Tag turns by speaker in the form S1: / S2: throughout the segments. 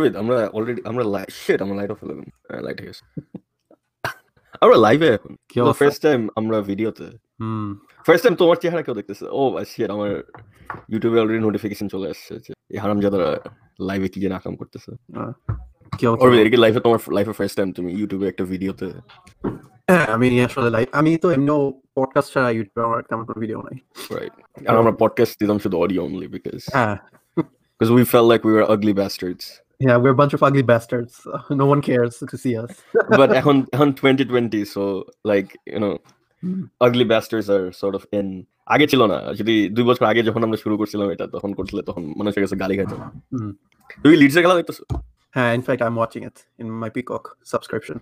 S1: অরবিদ আমরা অলরেডি আমরা শিট আমরা লাইট অফ ইলেভেন লাইট হয়ে গেছে আমরা লাইভে এখন
S2: কি অবস্থা
S1: ফার্স্ট টাইম আমরা ভিডিওতে
S2: হুম
S1: ফার্স্ট টাইম তোমার চেহারা কেউ দেখতেছে? ও শিট আমার ইউটিউবে অলরেডি নোটিফিকেশন চলে আসছে যে এই হারামজাদারা লাইভে কি যেন আকাম করতেছে।
S2: কি অবস্থা?
S1: অরবিদ এর কি লাইফে তোমার লাইফে ফার্স্ট টাইম তুমি ইউটিউবে একটা ভিডিওতে
S2: হ্যাঁ, আমি আসলে লাইভ আমি তো এমনিও পডকাস্ট ছাড়া ইউটিউবে আমার তেমন কোনো ভিডিও নাই।
S1: রাইট আর আমরা পডকাস্ট দিতাম শুধু অডিও অনলি বিকজ
S2: হ্যাঁ।
S1: because we felt like we were ugly bastards.
S2: Yeah, we're a bunch of ugly bastards. No one cares to see us.
S1: but এখন এখন 2020 so like you know
S2: Hmm.
S1: ugly bastards are sort of in আগে ছিল না যদি দুই বছর আগে যখন আমরা শুরু করছিলাম এটা তখন করছিলে তখন মানুষের কাছে গালি খাইতো
S2: হুম।
S1: তুমি লিডসের খেলা দেখতেছো
S2: হ্যাঁ, in fact, I'm watching it in my Peacock subscription.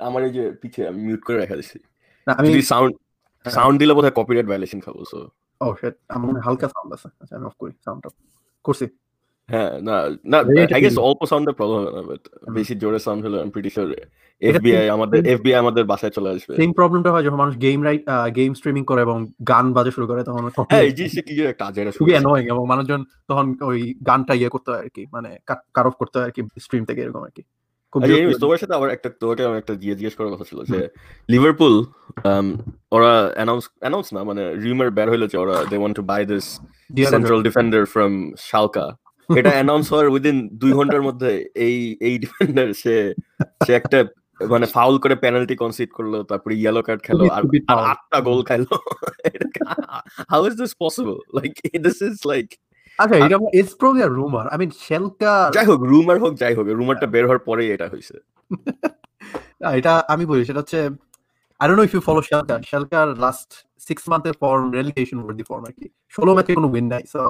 S1: আমার এই যে পিছে আমি মিউট করে রেখে দিছি
S2: না, আমি
S1: যদি সাউন্ড
S2: হ্যাঁ।
S1: সাউন্ড দিলে বোধহয় কপিরাইট ভায়োলেশন খাব সো
S2: oh shit, আমার মনে হয় হালকা সাউন্ড আছে আচ্ছা আমি অফ করি সাউন্ড অফ করছি
S1: হ্যাঁ না না আই গেস অল্প সাউন্ডের প্রবলেম হবে না বাট বেশি জোরে সাউন্ড হলে আই প্রিটি শিওর এফবিআই আমাদের এফবিআই আমাদের বাসায় চলে আসবে।
S2: সেম প্রবলেমটা হয় যখন মানুষ গেম রাইট গেম স্ট্রিমিং করে এবং গান বাজে শুরু করে তখন
S1: হ্যাঁ এই জিনিসটা কি একটা আজেরা
S2: খুবই অ্যানোয়িং এবং মানুষজন তখন ওই গানটা ইয়ে করতে হয় আর কি মানে কাট অফ করতে হয় আর কি স্ট্রিম থেকে এরকম আর কি।
S1: তোমার সাথে আবার একটা তোমাকে আমার একটা জিজ্ঞেস জিজ্ঞেস করার কথা ছিল যে লিভারপুল um, ওরা অ্যানাউন্স অ্যানাউন্স না মানে রিউমার বের হইল যে ওরা they want to buy
S2: this
S1: central defender from Schalke এটা অ্যানাউন্স হওয়ার উইদিন দুই ঘণ্টার মধ্যে এই এই ডিফেন্ডার সে সে একটা মানে ফাউল করে পেনাল্টি কনসিড করল তারপরে ইয়েলো কার্ড খেলো আর. আটটা গোল খাইলো how is this possible like this is like
S2: আচ্ছা এটা ইটস প্রবলি আ রুমার আই মিন শেলকা
S1: যাই হোক রুমার হোক যাই হোক রুমারটা বের হওয়ার পরেই এটা হয়েছে।
S2: এটা আমি বলি সেটা হচ্ছে I don't know if you follow Schalke শেলকার last six মান্থের ফর্ম রেলিগেশন ওয়ার্দি ফর্ম আর কি ষোলো ম্যাচে কোনো উইন নাই so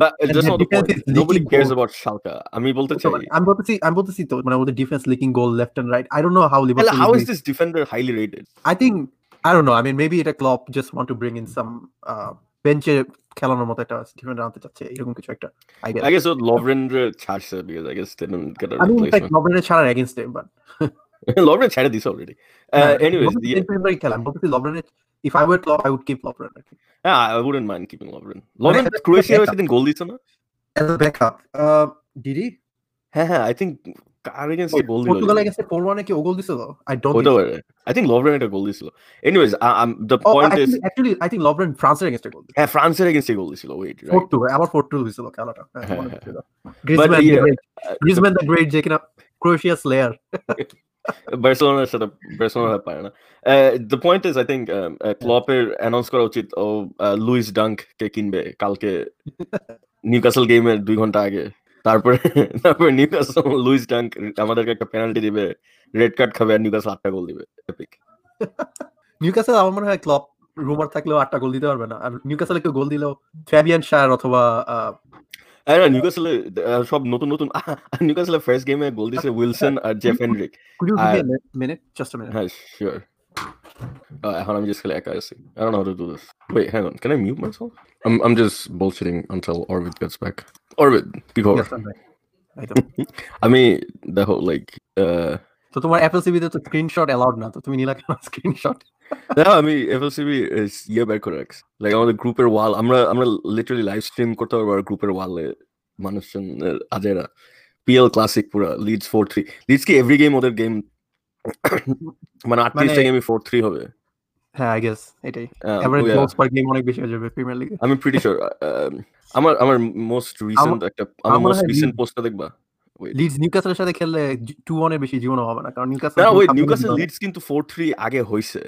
S1: But
S2: And
S1: that's
S2: the
S1: not the
S2: defense
S1: point.
S2: is
S1: Nobody
S2: leaking
S1: cares
S2: goals.
S1: about Schalke. আমি বলতে চাই
S2: আমি বলতেছি আমি বলতেছি তো মানে ওদের defence leaking goal left and right I don't know how
S1: Hell,
S2: Liverpool
S1: how is this defender highly rated?
S2: I think I don't know. I mean, maybe এটা club just want to bring in some uh, বেঞ্চে খেলানোর মতো একটা defender আনতে চাচ্ছে এরকম কিছু একটা I guess.
S1: I guess what Lovren ছাড়ছে because I guess they didn't get a
S2: I mean, like
S1: replacement.
S2: লবরেনের ছাড়ার against him, but
S1: Lovren ছেড়ে দিছে already. Uh, anyways, the,
S2: খেলা আমি বলতেছি লবরেনের if I were club I would keep লবরেন আর কি
S1: yeah, I wouldn't mind keeping Lovren. Lovren
S2: as a
S1: Croatia
S2: backup.
S1: সেদিন গোল দিছে না?
S2: as a backup uh, did he
S1: হ্যাঁ হ্যাঁ I think কার against গোল দিল?
S2: পর্তুগাল against 4-1 কি ও গোল দিছিল I don't
S1: হতে
S2: think so.
S1: পারে। I think Lovren একটা গোল দিছিল. Anyways, I, I'm, the
S2: Oh,
S1: point is
S2: actually, actually, I think লবরেন ফ্রান্সের against গোল দিছিল
S1: হ্যাঁ ফ্রান্সের against গোল দিছিল wait right
S2: 4-2 আবার 4-2 দিছিল খেলাটা হ্যাঁ,
S1: হ্যাঁ,
S2: মনে
S1: হ্যাঁ।
S2: পড়ছিল। Griezmann
S1: yeah,
S2: the great
S1: uh,
S2: Griezmann the great যে কিনা ক্রোয়েশিয়া স্লেয়ার
S1: বার্সেলোনার সাথে বার্সেলোনা পারে না the point is I think ক্লপের announce করা উচিত ও লুইস ডাঙ্ক কে কিনবে কালকে নিউকাসল গেমের দুই ঘণ্টা আগে তারপরে তারপরে নিউকাসল লুইস ডাঙ্ক আমাদেরকে একটা পেনাল্টি দিবে রেড কার্ড খাবে আর নিউকাসল আটটা গোল দিবে এপিক
S2: নিউক্যাসল আমার মনে হয় ক্লব রুমার থাকলেও আটটা গোল দিতে পারবে না। আর নিউক্যাসলে কেউ গোল দিলেও ফ্যাবিয়ান শার অথবা
S1: আর না নিউকাসলে সব নতুন নতুন নিউকাসলের ফার্স্ট গেমে গোল দিছে Wilson R Jeff Hendrick
S2: could you give
S1: আর-
S2: me a minute just a minute
S1: হ্যাঁ শিওর এখন আমি just খেলে একা আছি I don't know how to do this wait hang on can I mute myself I'm I'm just bullshitting until Orvid gets back Orvid কি খবর
S2: Yes, I'm back. এই তো।
S1: আমি দেখো লাইক uh,
S2: তো তোমার অ্যাপল সিবিতে তো স্ক্রিনশট অ্যালাউড না তো তুমি নিলা কেন স্ক্রিনশট
S1: দেখো আমি এফএলসিবি ইয়ে বের করে রাখছি। লাইক আমাদের গ্রুপের ওয়াল আমরা আমরা লিটারালি লাইভ স্ট্রিম করতে পারব আর গ্রুপের ওয়ালে মানুষজন আজেরা পিএল ক্লাসিক পুরা লিডস ফোর থ্রি লিডস কি এভরি গেম ওদের গেম মানে আটত্রিশটা
S2: মানে-
S1: গেমে ফোর থ্রি হবে।
S2: হ্যাঁ আই গেস এটাই। এভারেজ গোলস পার গেম অনেক বেশি হয়ে যাবে প্রিমিয়ার লিগে
S1: আমি প্রিটি শিওর আমার আমার মোস্ট রিসেন্ট একটা আমার
S2: আমার
S1: মোস্ট রিসেন্ট
S2: Leeds-
S1: পোস্টটা দেখবা?
S2: লিডস নিউক্যাসলের সাথে খেললে 2-1 এর বেশি হবে না কারণ নিউক্যাসল
S1: না ওই নিউকাসল লিডস কিন্তু 4-3 আগে হইছে।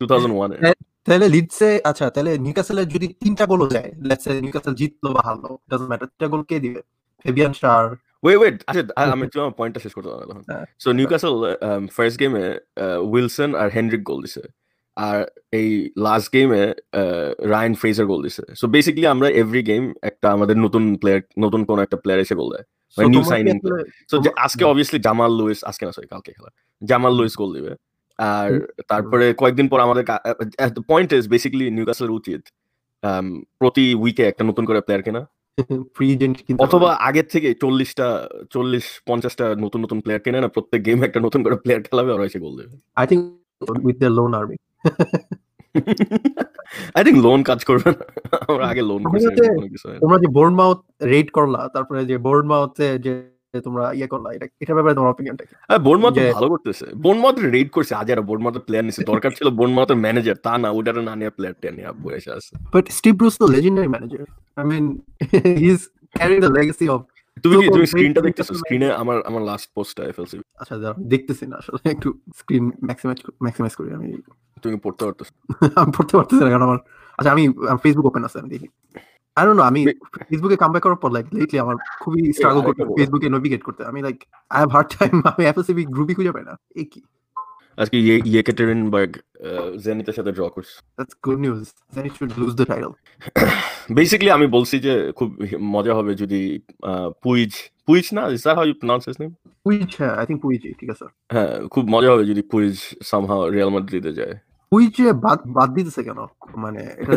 S1: 2001 এ
S2: হ্যাঁ। তাহলে লিডসে আচ্ছা তাহলে নিউক্যাসলের যদি তিনটা গোলও যায় লেটস সে নিউক্যাসল জিতলো বা হারলো ডাজন্ট ম্যাটার তিনটা গোল কে দিবে? ফেবিয়ান শার
S1: ওয়েট ওয়েট আচ্ছা আমি আমার পয়েন্টটা শেষ করতে পারলাম। সো নিউকাসল ফার্স্ট গেমে উইলসন আর হেনরিক গোল দিছে। আর এই লাস্ট গেমে রায়ান ফ্রেজার গোল দিছে। সো বেসিক্যালি আমরা এভরি গেম একটা আমাদের নতুন প্লেয়ার নতুন কোন একটা প্লেয়ার এসে গোল দেয়। New signing সো আজকে অবভিয়াসলি জামাল লুইস আজকে না সরি কালকে খেলা। জামাল লুইস গোল দিবে। আর তারপরে কয়েকদিন পর আমাদের পয়েন্ট ইজ বেসিক্যালি নিউকাসলের উচিত প্রতি উইকে একটা নতুন করে প্লেয়ার কেনা।
S2: ফ্রি এজেন্ট কিন্তু
S1: অথবা আগের থেকে চল্লিশটা চল্লিশ পঞ্চাশটা নতুন নতুন প্লেয়ার কেনে না প্রত্যেক গেমে একটা নতুন করে প্লেয়ার খেলাবে আর এসে গোল দেবে।
S2: I think with the loan army
S1: I think loan কাজ করবে না। আমরা আগে লোন
S2: তোমরা যে বোর্ড মাউথ রেড করলা তারপরে যে বোর্ড মাউথে যে তোমরা ইয়ে করলা এটা এটার ব্যাপারে তোমার অপিনিয়নটা কি?
S1: হ্যাঁ
S2: যে-
S1: ভালো করতেছে। বোর্নমাউথ রেড করছে আজ আর বোর্নমাউথের প্লেয়ার নিছে দরকার ছিল বোর্নমাউথের ম্যানেজার তা না ওটার না নিয়ে প্লেয়ার টেন নিয়ে আব্বু এসে আছে
S2: বাট স্টিভ ব্রুস তো legendary manager I mean he is carrying the legacy of
S1: তুমি কি তুমি স্ক্রিনটা দেখতেছো? স্ক্রিনে আমার আমার লাস্ট পোস্টটা এফএলসি
S2: আচ্ছা দাঁড়াও, দেখতেছি না আসলে একটু স্ক্রিন ম্যাক্সিমাইজ ম্যাক্সিমাইজ করি আমি
S1: তুমি পড়তে পারতেছো?
S2: আমি পড়তে পারতেছি না কারণ আমার আচ্ছা আমি ফেসবুক ওপেন আছে আমি দেখি। আই ডোন্ট নো আমি ফেসবুকে কাম ব্যাক করার পর লাইক লেটলি আমার খুবই স্ট্রাগল করতে ফেসবুকে নেভিগেট করতে। আমি like I have hard time আমি এফএসসি গ্রুপই খুঁজে পাই না। এই কি?
S1: আজকে ইয়ে ইয়েকেটেরিনবার্গ জেনিতের সাথে ড্র করছে।
S2: That's good news then should lose the title
S1: basically আমি বলছি যে খুব মজা হবে যদি পুইজ পুইজ না? Is that how you pronounce his name
S2: Puig হ্যাঁ আই থিঙ্ক পুইজ ঠিক আছে।
S1: হ্যাঁ খুব মজা হবে যদি পুইজ সামহাও রিয়াল মাদ্রিদে যায়।
S2: বাদ বাদ দিতেছে কেন? মানে এটা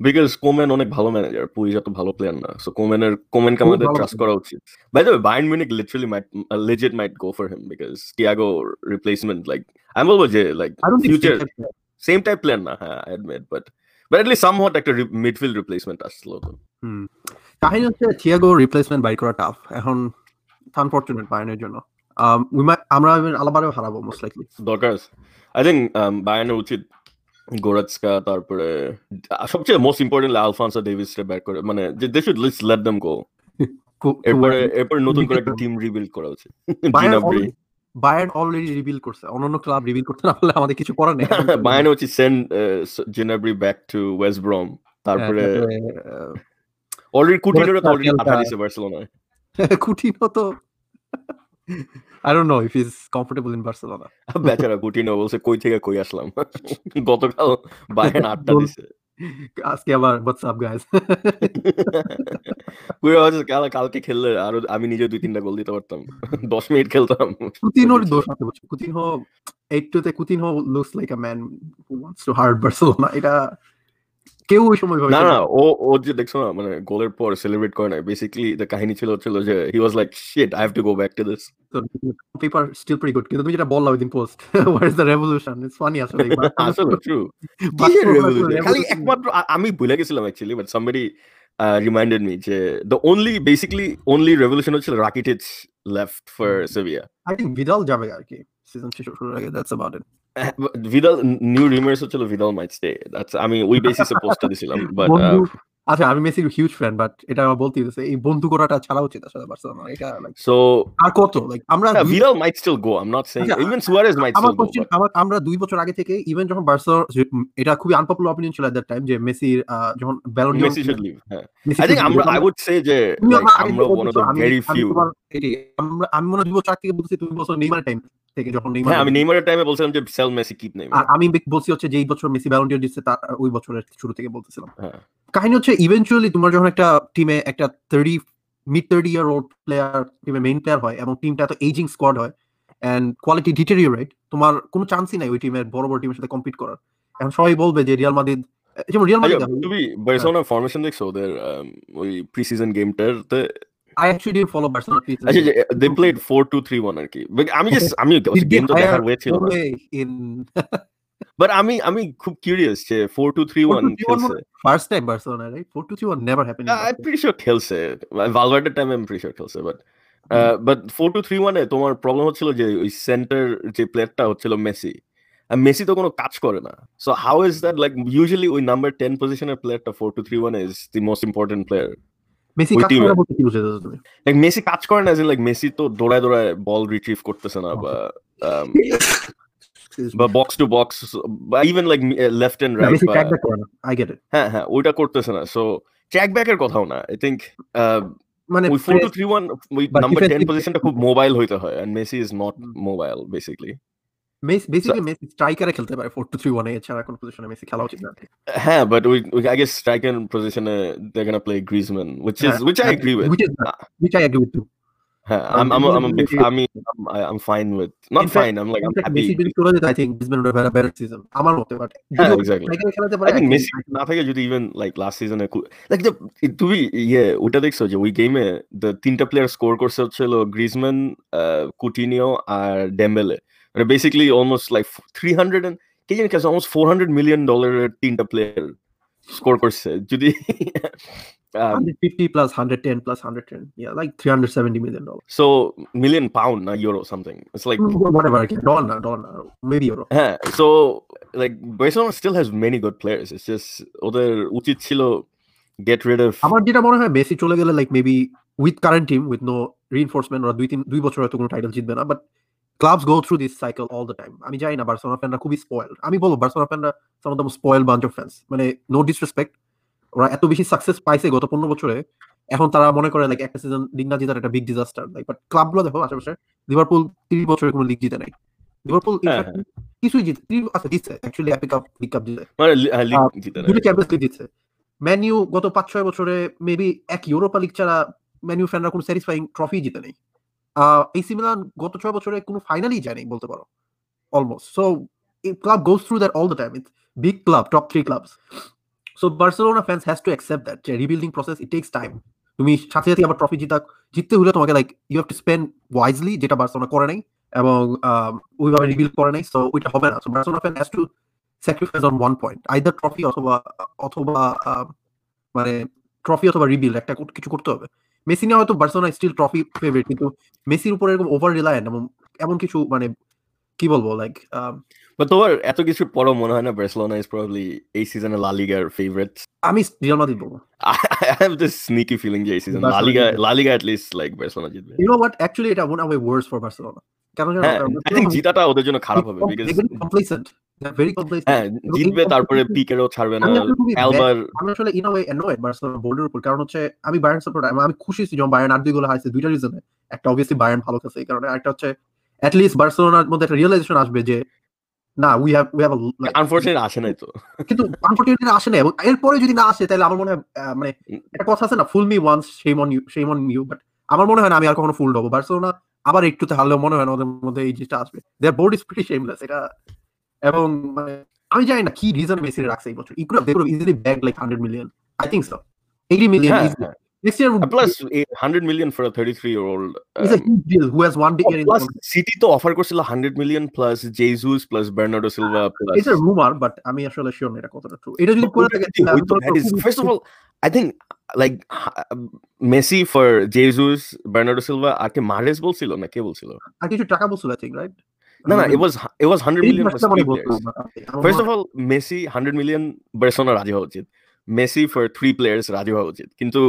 S1: বিকজ কোমেন অনেক ভালো ম্যানেজার পুইজ এত ভালো প্লেয়ার না। সো কোমেনের কোমেনকে আমাদের ট্রাস্ট করা উচিত। By the Bayern Munich literally might লেজেট might go for him because Thiago replacement like আমি বলব যে
S2: like future
S1: same type player না হ্যাঁ আই অ্যাডমিট বাট বাট একটা মিডফিল্ড রিপ্লেসমেন্ট আসলো
S2: হুম। কাহিনী হচ্ছে থিয়াগো রিপ্লেসমেন্ট বাই করা টাফ এখন আনফরচুনেট বায়ানের জন্য। Um, আমরা আলাবারেও হারাবো মোস্ট লাইকলি
S1: দরকার আছে। আই থিঙ্ক বায়ানের উচিত গোরাৎস্কা তারপরে সবচেয়ে মোস্ট ইম্পর্টেন্টলি আলফান্সা ডেভিস রে ব্যাক করে মানে they should least let them go এরপরে এরপর নতুন করে একটা টিম রিবিল্ড করা উচিত।
S2: বায়ার্ন অলরেডি রিভিল করছে। অন্যান্য ক্লাব রিভিল করতে না পারলে আমাদের কিছু করার নেই।
S1: বায়ানে উচিত send Gnabry back to West Brom তারপরে অলরেডি কুটিনোর তো অলরেডি
S2: Goretzka,
S1: পাঠা বার্সেলোনায়
S2: কুটিনো তো I don't know if is comfortable in Barcelona
S1: বেচারা কুটিনো বলছে কই থেকে কই আসলাম? গতকাল বায়ান আটটা দিছে।
S2: আজকে আবার হোয়াটস আপ গাইস
S1: কুইরা হচ্ছে কাল কালকে খেললে আর আমি নিজে দুই তিনটা গোল দিতে পারতাম। দশ মিনিট খেলতাম।
S2: কুতিনোর দোষ আছে বুঝছ Coutinho এইটুতে Coutinho looks like a man who wants to hurt Barcelona এটা কেউ ওই সময়
S1: না না ও ও যে দেখছ না মানে গোলের পর সেলিব্রেট করে না বেসিক্যালি দ্য কাহিনী ছিল হচ্ছিল যে he was like shit I have to go back to this
S2: paper still pretty good কিন্তু তুমি যেটা বললা within post where is the revolution it's funny আসলে
S1: আসলে ট্রু কিসের? খালি একমাত্র আমি ভুলে গেছিলাম actually but somebody reminded me যে the only basically only revolution হচ্ছিল Rakitic left for Sevilla
S2: I think Vidal যাবে আর কি সিজন শেষ শুরুর আগে that's about it
S1: Vidal new rumours হচ্ছিল ভিদাল মাইট স্টে দ্যাটস আমি ওই বেসিসে পোস্টটা দিছিলাম বাট
S2: আচ্ছা আমি মেসির হিউজ ফ্যান বাট এটা আমার বলতে হইতেছে এই বন্ধু করাটা ছাড়া উচিত আসলে বার্সেলোনা এটা লাইক
S1: সো
S2: আর কত লাইক আমরা Vidal
S1: might still go I am not saying even
S2: Suarez
S1: might still go
S2: আমার আমরা দুই বছর আগে থেকে ইভেন যখন বার্সা এটা খুবই আনপপুলার অপিনিয়ন ছিল এট দ্যাট টাইম যে মেসির যখন
S1: Ballon Messi should leave I think আমরা আই উড সে যে
S2: আমার
S1: ওয়ান অফ দ্য
S2: আমি-
S1: ভেরি ফিউ
S2: আমরা আমি মনে হয় দুই বছর আগে থেকে বলছি তুমি বলছো নেইমার টাইম থেকে যখন নেইমার
S1: হ্যাঁ আমি নেইমারের টাইমে বলছিলাম যে সেল মেসি কিপ নেইমার।
S2: আর আমি বলছি হচ্ছে যে এই বছর মেসি দিচ্ছে তার ওই বছরের শুরু থেকে বলতেছিলাম।
S1: হ্যাঁ।
S2: কাহিনী হচ্ছে ইভেনচুয়ালি তোমার যখন একটা টিমে একটা thirty mid thirty year old player টিমে মেইন প্লেয়ার হয় এবং টিমটা এত এইজিং স্কোয়াড হয় এন্ড কোয়ালিটি ডিটেরিওরেট তোমার কোনো চান্সই নাই ওই টিমের বড় বড় টিমের সাথে কম্পিট করার। এখন সবাই বলবে যে রিয়াল মাদ্রিদ যেমন রিয়াল
S1: আচ্ছা,
S2: মাদ্রিদ
S1: তুমি বার্সেলোনা ফরমেশন দেখছ? ওদের ওই pre season গেমটাতে
S2: I actually did follow
S1: Barcelona they played 4-2-3-1 আর কি। আমি জাস্ট আমি গেম তো দেখার ওয়ে ছিল না।
S2: ইন
S1: বাট আমি আমি খুব কিউরিয়াস যে 4-2-3-1 খেলছে।
S2: First time Barcelona right 4-2-3-1 never happen
S1: I pretty sure খেলছে। টাইমে প্রিটি শিওর খেলছে বাট বাট 4-2-3-1 এ তোমার প্রবলেম হচ্ছিল যে ওই সেন্টার যে প্লেয়ারটা হচ্ছিল মেসি। আর মেসি তো কোনো কাজ করে না। So how is that like usually ওই নাম্বার টেন পজিশনের প্লেয়ারটা 4-2-3-1 is the most important
S2: player
S1: Messi
S2: কাজ। করে বলতে কি বুঝাতে তুমি?
S1: লাইক মেসি কাজ করে না লাইক মেসি তো দৌড়ায় দৌড়ায় বল রিট্রিভ করতেছে না বা um, বা বক্স টু বক্স বা even like left and right
S2: Messi
S1: বা
S2: ট্র্যাক ব্যাক করে না আই গেট ইট
S1: হ্যাঁ হ্যাঁ ওইটা করতেছে না সো ট্র্যাক ব্যাকের কথাও না আই থিঙ্ক
S2: মানে
S1: ওই ফোর টু থ্রি ওয়ান ওই নাম্বার টেন
S2: defensive-
S1: পজিশনটা খুব মোবাইল হইতে হয় and Messi is not mobile basically
S2: Messi basically Messi স্ট্রাইকারে খেলতে পারে 4-2-3-1 এ এছাড়া কোন পজিশনে মেসি খেলা উচিত না।
S1: হ্যাঁ বাট আই গেস স্ট্রাইকার পজিশনে they
S2: gonna
S1: play mean I'm, I'm fine with not
S2: fact-
S1: fine I'm like I'm happy
S2: Messi যদি চলে যেত I think Griezmann would have better season আমার মতে বাট
S1: হ্যাঁ, exactly.
S2: খেলাতে পারে
S1: I think মেসি না থাকে যদি ইভেন লাইক লাস্ট সিজনে লাইক তুমি ইয়ে ওটা দেখছ যে ওই গেমে দ্য তিনটা প্লেয়ার স্কোর করছে হচ্ছিল গ্রিজম্যান কুটিনিও আর Dembele মানে basically almost like three hundred কে জানি কাছে অলমোস্ট ফোর হান্ড্রেড মিলিয়ন ডলারের তিনটা প্লেয়ার স্কোর করছে যদি um,
S2: 150 plus 110 plus 110 yeah like 370 million dollars
S1: so million pound not euro something it's like
S2: whatever okay. dollar na, dollar na, maybe euro
S1: হ্যাঁ so like Barcelona still has many good players it's just ওদের উচিত ছিল get rid of
S2: আমার যেটা মনে হয় Messi চলে গেলে like maybe with current team with no reinforcement ওরা দুই তিন দুই বছর হয়তো কোনো টাইটেল জিতবে না but clubs go through this cycle all the time আমি জানি না বার্সেলোনা ফ্যানরা খুবই স্পয়েল আমি বলব Barcelona ফ্যানরা some of the spoil bunch of fans মানে নো ডিসরেসপেক্ট ওরা এত বেশি সাকসেস পাইছে গত পনেরো বছরে এখন তারা মনে করে লাইক একটা সিজন লিগ না জেতার একটা বিগ ডিজাস্টার লাইক বাট ক্লাবগুলো দেখো আশেপাশে লিভারপুল তিরিশ বছরে কোনো লিগ জিতে নাই। লিভারপুল
S1: হ্যাঁ,
S2: কিছুই জিতে আচ্ছা জিতছে actually epic cup league cup জিতে।
S1: মানে না
S2: দুটো চ্যাম্পিয়ন্স লিগ জিতছে। ম্যানইউ গত পাঁচ ছয় বছরে মেবি এক ইউরোপা লিগ ছাড়া ম্যানইউ ফ্যানরা কোনো স্যাটিসফাইং ট্রফি জিতে নেই। এসি মিলান গত ছয় বছরে কোনো ফাইনালই যায়নি বলতে পারো almost so club goes through that all the time it's big club top three clubs so Barcelona fans has to accept that যে rebuilding process it takes time তুমি সাথে সাথে আবার ট্রফি জিতা, জিততে হলে তোমাকে like you have to spend wisely যেটা বার্সেলোনা করে নাই, এবং ওইভাবে রিবিল্ড করে নাই সো ওইটা হবে না। So Barcelona fan has to sacrifice on one point either trophy অথবা অথবা মানে ট্রফি অথবা রিবিল একটা কিছু করতে হবে। মেসি নিয়ে হয়তো বার্সেলোনা স্টিল ট্রফি ফেভারিট কিন্তু মেসির উপরে এরকম ওভার রিলায়েন্ট এবং এমন কিছু মানে কি বলব লাইক
S1: But তোমার এত কিছুর পরও মনে হয় না বার্সেলোনা is probably এই সিজনে লা লিগার ফেভারিট
S2: আমি রিয়াল মাদ্রিদ বলব।
S1: I have this sneaky feeling যে এই সিজন লা
S2: Barcelona
S1: লিগা
S2: জিতবে।
S1: La Liga at least like Barcelona জিতবে।
S2: ইউ নো হোয়াট অ্যাকচুয়ালি এটা one way worse for Barcelona.
S1: হ্যাঁ
S2: কারণ
S1: আই থিংক জিতাটা ওদের জন্য খারাপ হবে বিকজ
S2: কমপ্লিসেন্ট
S1: হ্যাঁ জিতবে তারপরে পিকেরও ছাড়বে না
S2: আমি
S1: অ্যালবার
S2: আমি আসলে ইন ওয়ে অ্যানয়েড বার্সেলোনা বোর্ডের উপর। কারণ হচ্ছে আমি বায়ার্ন আমি খুশি যখন বায়ার্ন আট দুই গোল দুইটা রিজনে একটা অবভিয়াসলি বায়ার্ন ভালো খেলছে এই কারণে একটা হচ্ছে অ্যাট লিস্ট বার্সেলোনার মধ্যে একটা রিয়েলাইজেশন আসবে যে না we have we have
S1: unfortunate আসে নাই তো।
S2: কিন্তু আনফরচুনেটলি আসে না এবং এরপরে যদি না আসে তাহলে আমার মনে হয় মানে একটা কথা আছে না fool me once shame on you shame on you but আমার মনে হয় না আমি আর কখনো ফুল হব। বার্সেলোনা আবার একটুতে হারলেও মনে হয় না ওদের মধ্যে এই জিনিসটা আসবে। Their board is pretty shameless এটা এবং মানে আমি জানি না কি রিজন মেসি রাখছে এই বছর। He could they could easily bag like 100 million I think so 80 million next year
S1: plus 100 million for a 33 year old
S2: is a huge deal who has one decade in
S1: plus City তো offer করছিল 100 million plus Jesus plus Bernardo Silva plus
S2: it's a rumour but আমি আসলে sure না এটা কতটা true এটা যদি করে থাকে
S1: First of all, I think like Messi for Jesus, Bernardo Silva, আর কে মারেস বলছিল না? কে বলছিল?
S2: আর কিছু টাকা বলছিল আই থিংক রাইট
S1: না না it was it was 100 million.
S2: First
S1: of all, Messi 100 million Barcelona রাজি হওয়া উচিত Messi for three players রাজি হওয়া উচিত কিন্তু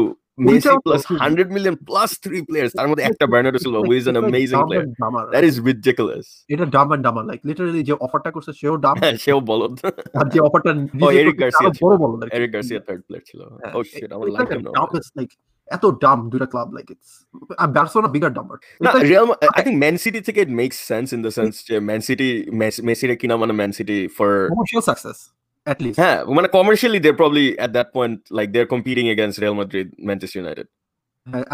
S1: plus
S2: হুম।
S1: 100 million plus three players তার মধ্যে একটা Bernardo Silva who is an amazing player that is ridiculous
S2: এটা ডাম এন্ড ডামার লাইক লিটারালি যে অফারটা করছে সেও ডাম
S1: হ্যাঁ সেও বলদ
S2: আর যে অফারটা
S1: Eric Garcia ছিল।
S2: বড় বড়
S1: Eric Garcia third player ছিল
S2: হ্যাঁ,
S1: oh shit I would like him
S2: like এত ডাম দুইটা ক্লাব লাইক ইটস আর বার্সেলোনা বিগার ডাম্বার
S1: না Real Ma- I think Man City থেকে it makes sense in the sense যে Man City Mes- Messi রে কিনা মানে Man City for
S2: commercial success at least
S1: হ্যাঁ মানে commercially they're probably at that point like they're competing against Real Madrid Manchester United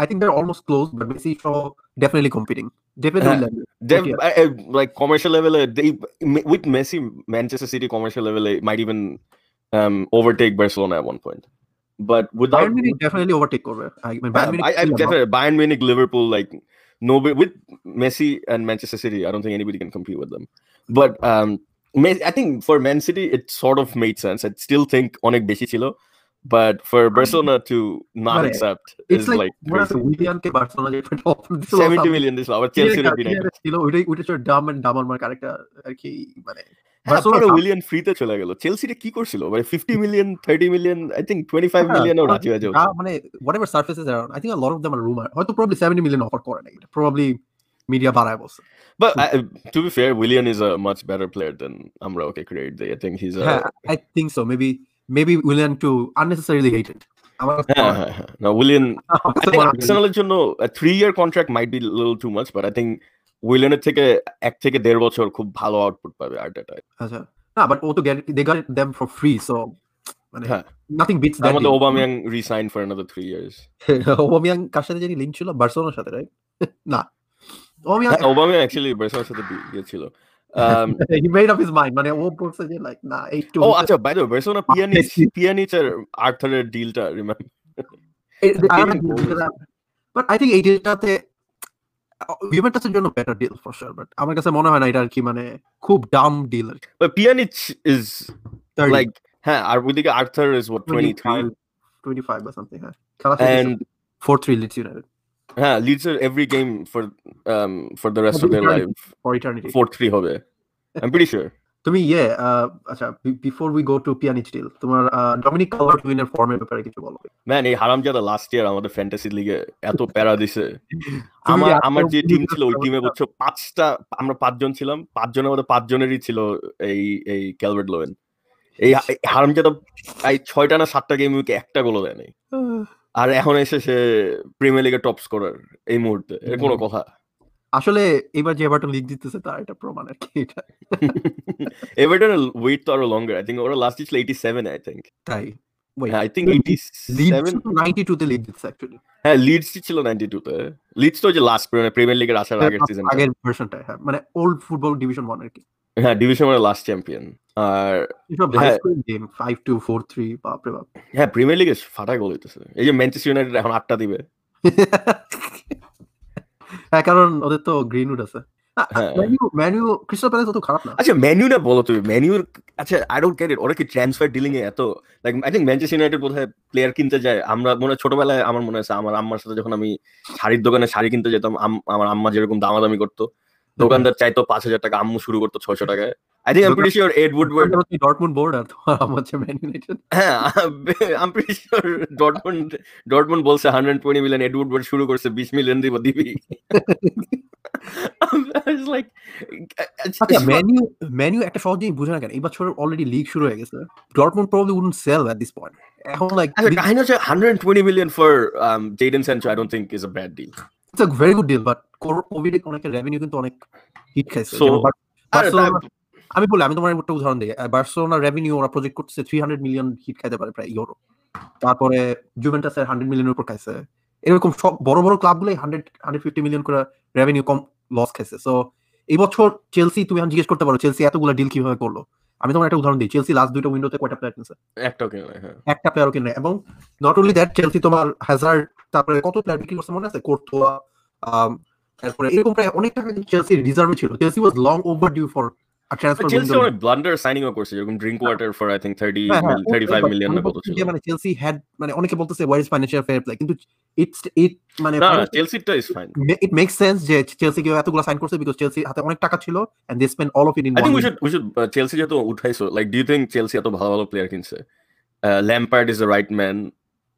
S2: I think they're almost close but Messi so definitely competing definitely
S1: they
S2: Okay.
S1: uh, uh, like commercial level uh, they m- with Messi Manchester City commercial level uh, might even um overtake Barcelona at one point but without
S2: Bayern Munich definitely overtake করবে I mean Bayern
S1: Uh,
S2: Munich
S1: I, I
S2: still above.
S1: definitely Bayern Munich, Liverpool, like nobody with Messi and Manchester City. I don't think anybody can compete with them. But um, Me- I think for Man City, it sort of made sense. I still think Onek beshi chilo, but for Barcelona to not
S2: But, uh,
S1: accept
S2: It's
S1: is
S2: like
S1: like
S2: মনে আছে
S1: crazy.
S2: উইলিয়ানকে Barcelona যে offer দিছিল
S1: seventy
S2: something.
S1: million this hour. Chelsea
S2: Clear-
S1: beating
S2: clear ছিল ওইটাই ওইটা ছিল Dam and ডামার mark আরেকটা আর কি মানে
S1: হ্যাঁ,
S2: Barcelona
S1: পরে
S2: দাম-
S1: উইলিয়ান ফ্রিতে চলে গেল চেলসিটা কি করছিল মানে 50 million 30 million I think 25 million ও রাজি হয়ে যাবে
S2: যা মানে whatever surfaces around I think a lot of them are rumor হয়তো probably 70 million offer করে নাই probably media বাড়ায় বলছে
S1: But I, to be fair, Willian is a much better player than Amraoke created. I think he's a
S2: হ্যাঁ I think so maybe maybe willing to unnecessarily hate it আমার কাছে
S1: হ্যাঁ,
S2: মনে হয়-
S1: হ্যাঁ, হ্যাঁ। No, Willian
S2: আমার
S1: I
S2: কাছে
S1: think
S2: মনে হয়-
S1: আর্সেনালের জন্য a three year contract might be a little too much, but I think উইলিয়ানের থেকে এক থেকে দেড় বছর খুব ভালো আউটপুট পাবে আর্টেটায়
S2: আচ্ছা। না বাট ও তো them for free so মানে
S1: হ্যাঁ।
S2: nothing beats
S1: তার
S2: that
S1: Aubameyang resign for another three years
S2: Aubameyang কার সাথে জানি লিংক ছিল? বার্সেলোনার সাথে রাইট না। ওবামিয়াং
S1: ওবামিয়াং অ্যাকচুয়ালি বার্সার সাথে দি- গিয়েছিল। Um,
S2: he made up his mind মানে ও বলছে যে লাইক না এই টু
S1: ও আচ্ছা by the Barcelona Pjanic
S2: Messi.
S1: Pjanic আর্থারের ডিলটা রিমেম্বার
S2: বাট আই থিঙ্ক এই ডিলটাতে ইউভেন্টাসের জন্য better deal for sure but আমার কাছে মনে হয় না এটা আর কি মানে খুব খুব ডাম ডিল আর
S1: But Pjanic is
S2: 30
S1: like, হ্যাঁ আর ওইদিকে আর্থার is what 23
S2: 25 বা সামথিং হ্যাঁ। খেলা শেষ
S1: and
S2: 4-3 লিডস ইউনাইটেড
S1: হ্যাঁ leads are every game for um for the rest of their
S2: Eternity.
S1: life
S2: for eternity
S1: 4-3 হবে। I'm pretty sure
S2: তুমি ইয়ে আচ্ছা before we go to Pjanic deal তোমার ডমিনিক কালভার্ট উইনের ফর্মের ব্যাপারে কিছু বলো।
S1: ম্যান এই হারামজাদা লাস্ট ইয়ার আমাদের ফ্যান্টাসি লিগে এত প্যারা দিছে। আমার আমার যে টিম ছিল ওই টিমে
S2: না।
S1: বুঝছ পাঁচটা আমরা পাঁচজন ছিলাম পাঁচজনের মধ্যে পাঁচজনেরই ছিল এই এই ক্যালভার্ট লোয়েন এই হারামজাদা এই ছয়টা না সাতটা গেম উইকে একটা গোলও দেয় নাই আর এখন এসে সে প্রিমিয়ার লিগের টপ স্কোরার এই মুহূর্তে এর কোনো কথা।
S2: আসলে এবার যে এভারটন লিগ দিতেছে তার এটা প্রমাণ আর কি এটা।
S1: এভারটনের ওয়েট তো আরও লঙ্গার আই থিঙ্ক ওরা লাস্ট ছিল এইটি সেভেন আই থিঙ্ক
S2: তাই
S1: হ্যাঁ আই
S2: লিডস
S1: সেভেন
S2: 92 তে লিড দিচ্ছে অ্যাকচুয়ালি
S1: হ্যাঁ লিডস ছিল নাইনটি টু তে লিডস তো যে লাস্ট প্রিমিয়ার লিগের আসার আগের সিজন
S2: আগের ভার্সনটা হ্যাঁ মানে ওল্ড ফুটবল ডিভিশন 1 আর কি।
S1: হ্যাঁ ডিভিশন লাস্ট চ্যাম্পিয়ন আর হ্যাঁ।
S2: গেম 5 2 4 3 বাপ রে বাপ।
S1: হ্যাঁ প্রিমিয়ার লিগে ফাটা গোল হইতেছে। এই যে ম্যানচেস্টার ইউনাইটেড এখন আটটা দিবে।
S2: হ্যাঁ কারণ ওদের তো গ্রিনউড আছে। ক্রিস্টাল প্যালেস তো খারাপ না।
S1: আচ্ছা না বলো তুমি। মেনুর আচ্ছা আই ডোন্ট গেট ইট ওরা কি ট্রান্সফার ডিলিং এ এত like I think Manchester United বোধহয় প্লেয়ার কিনতে যায়। আমরা মনে হয় ছোটবেলায় আমার মনে আছে আমার আম্মার সাথে যখন আমি শাড়ির দোকানে শাড়ি কিনতে যেতাম আম- আমার আম্মা যেরকম দামাদামি করতো দোকানদার চাইতো পাঁচ হাজার টাকা আম্মু শুরু করতো ছয়শো টাকায়। I think I pretty sure Ed Woodward
S2: Dortmund board আর তোমার হচ্ছে ম্যান ইউনাইটেড
S1: হ্যাঁ I pretty sure Dortmund Dortmund বলছে hundred twenty million Ed Woodward শুরু করছে বিশ মিলিয়ন দিব দিবি লাইক
S2: আচ্ছা মেনু মেনু একটা সহজ জিনিস বুঝে না কেন এই বছর অলরেডি লিগ শুরু হয়ে গেছে Dortmund probably wouldn't sell at this point এখন লাইক
S1: As a কাহিনী হচ্ছে 120 million for um, Jadon Sancho, I don't think is a bad deal.
S2: It's a very good deal but covid অনেক revenue কিন্তু অনেক hit খাইছে
S1: So,
S2: আমি বলি আমি তোমার একটা উদাহরণ দিই। বার্সেলোনা রেভিনিউ ওরা প্রজেক্ট করতেছে থ্রি হান্ড্রেড মিলিয়ন হিট খাইতে পারে প্রায় ইউরো তারপরে জুভেন্টাসের হান্ড্রেড মিলিয়নের উপর খাইছে। এরকম সব বড় বড় ক্লাবগুলোই হান্ড্রেড হান্ড্রেড ফিফটি মিলিয়ন করে রেভিনিউ কম লস খাইছে। সো এই বছর চেলসি তুমি জিজ্ঞেস করতে পারো চেলসি এতগুলো ডিল কীভাবে করল? আমি তোমার একটা উদাহরণ দিই। চেলসি লাস্ট দুইটা উইন্ডোতে কয়টা প্লেয়ার কিনছে?
S1: একটাও কেন হ্যাঁ।
S2: একটা প্লেয়ারও কিনে। এবং নট অনলি দ্যাট চেলসি তোমার হ্যাজার্ড তারপরে কত প্লেয়ার বিক্রি করছে মনে আছে? কোর্তোয়া তারপরে এরকম প্রায় অনেক টাকা চেলসি রিজার্ভে ছিল। Chelsea was long over due for a transfer
S1: Chelsea অনেক ব্লান্ডার সাইনিং করছে যেরকম drink water for I think 30
S2: হ্যাঁ, হ্যাঁ,
S1: 35 মিলিয়ন না কত ছিল?
S2: মানে চেলসি হ্যাড মানে অনেকে বলতেছে where is financial fair play কিন্তু ইটস ইট মানে
S1: না না চেলসিটা is fine
S2: it makes sense যে চেলসি কেউ এতগুলো সাইন করছে বিকজ চেলসি হাতে অনেক টাকা ছিল and they spend all of it in
S1: I think we should we should Chelsea যেহেতু উঠাইছো like do you think Chelsea এত ভালো ভালো প্লেয়ার কিনছে? Lampard is the right man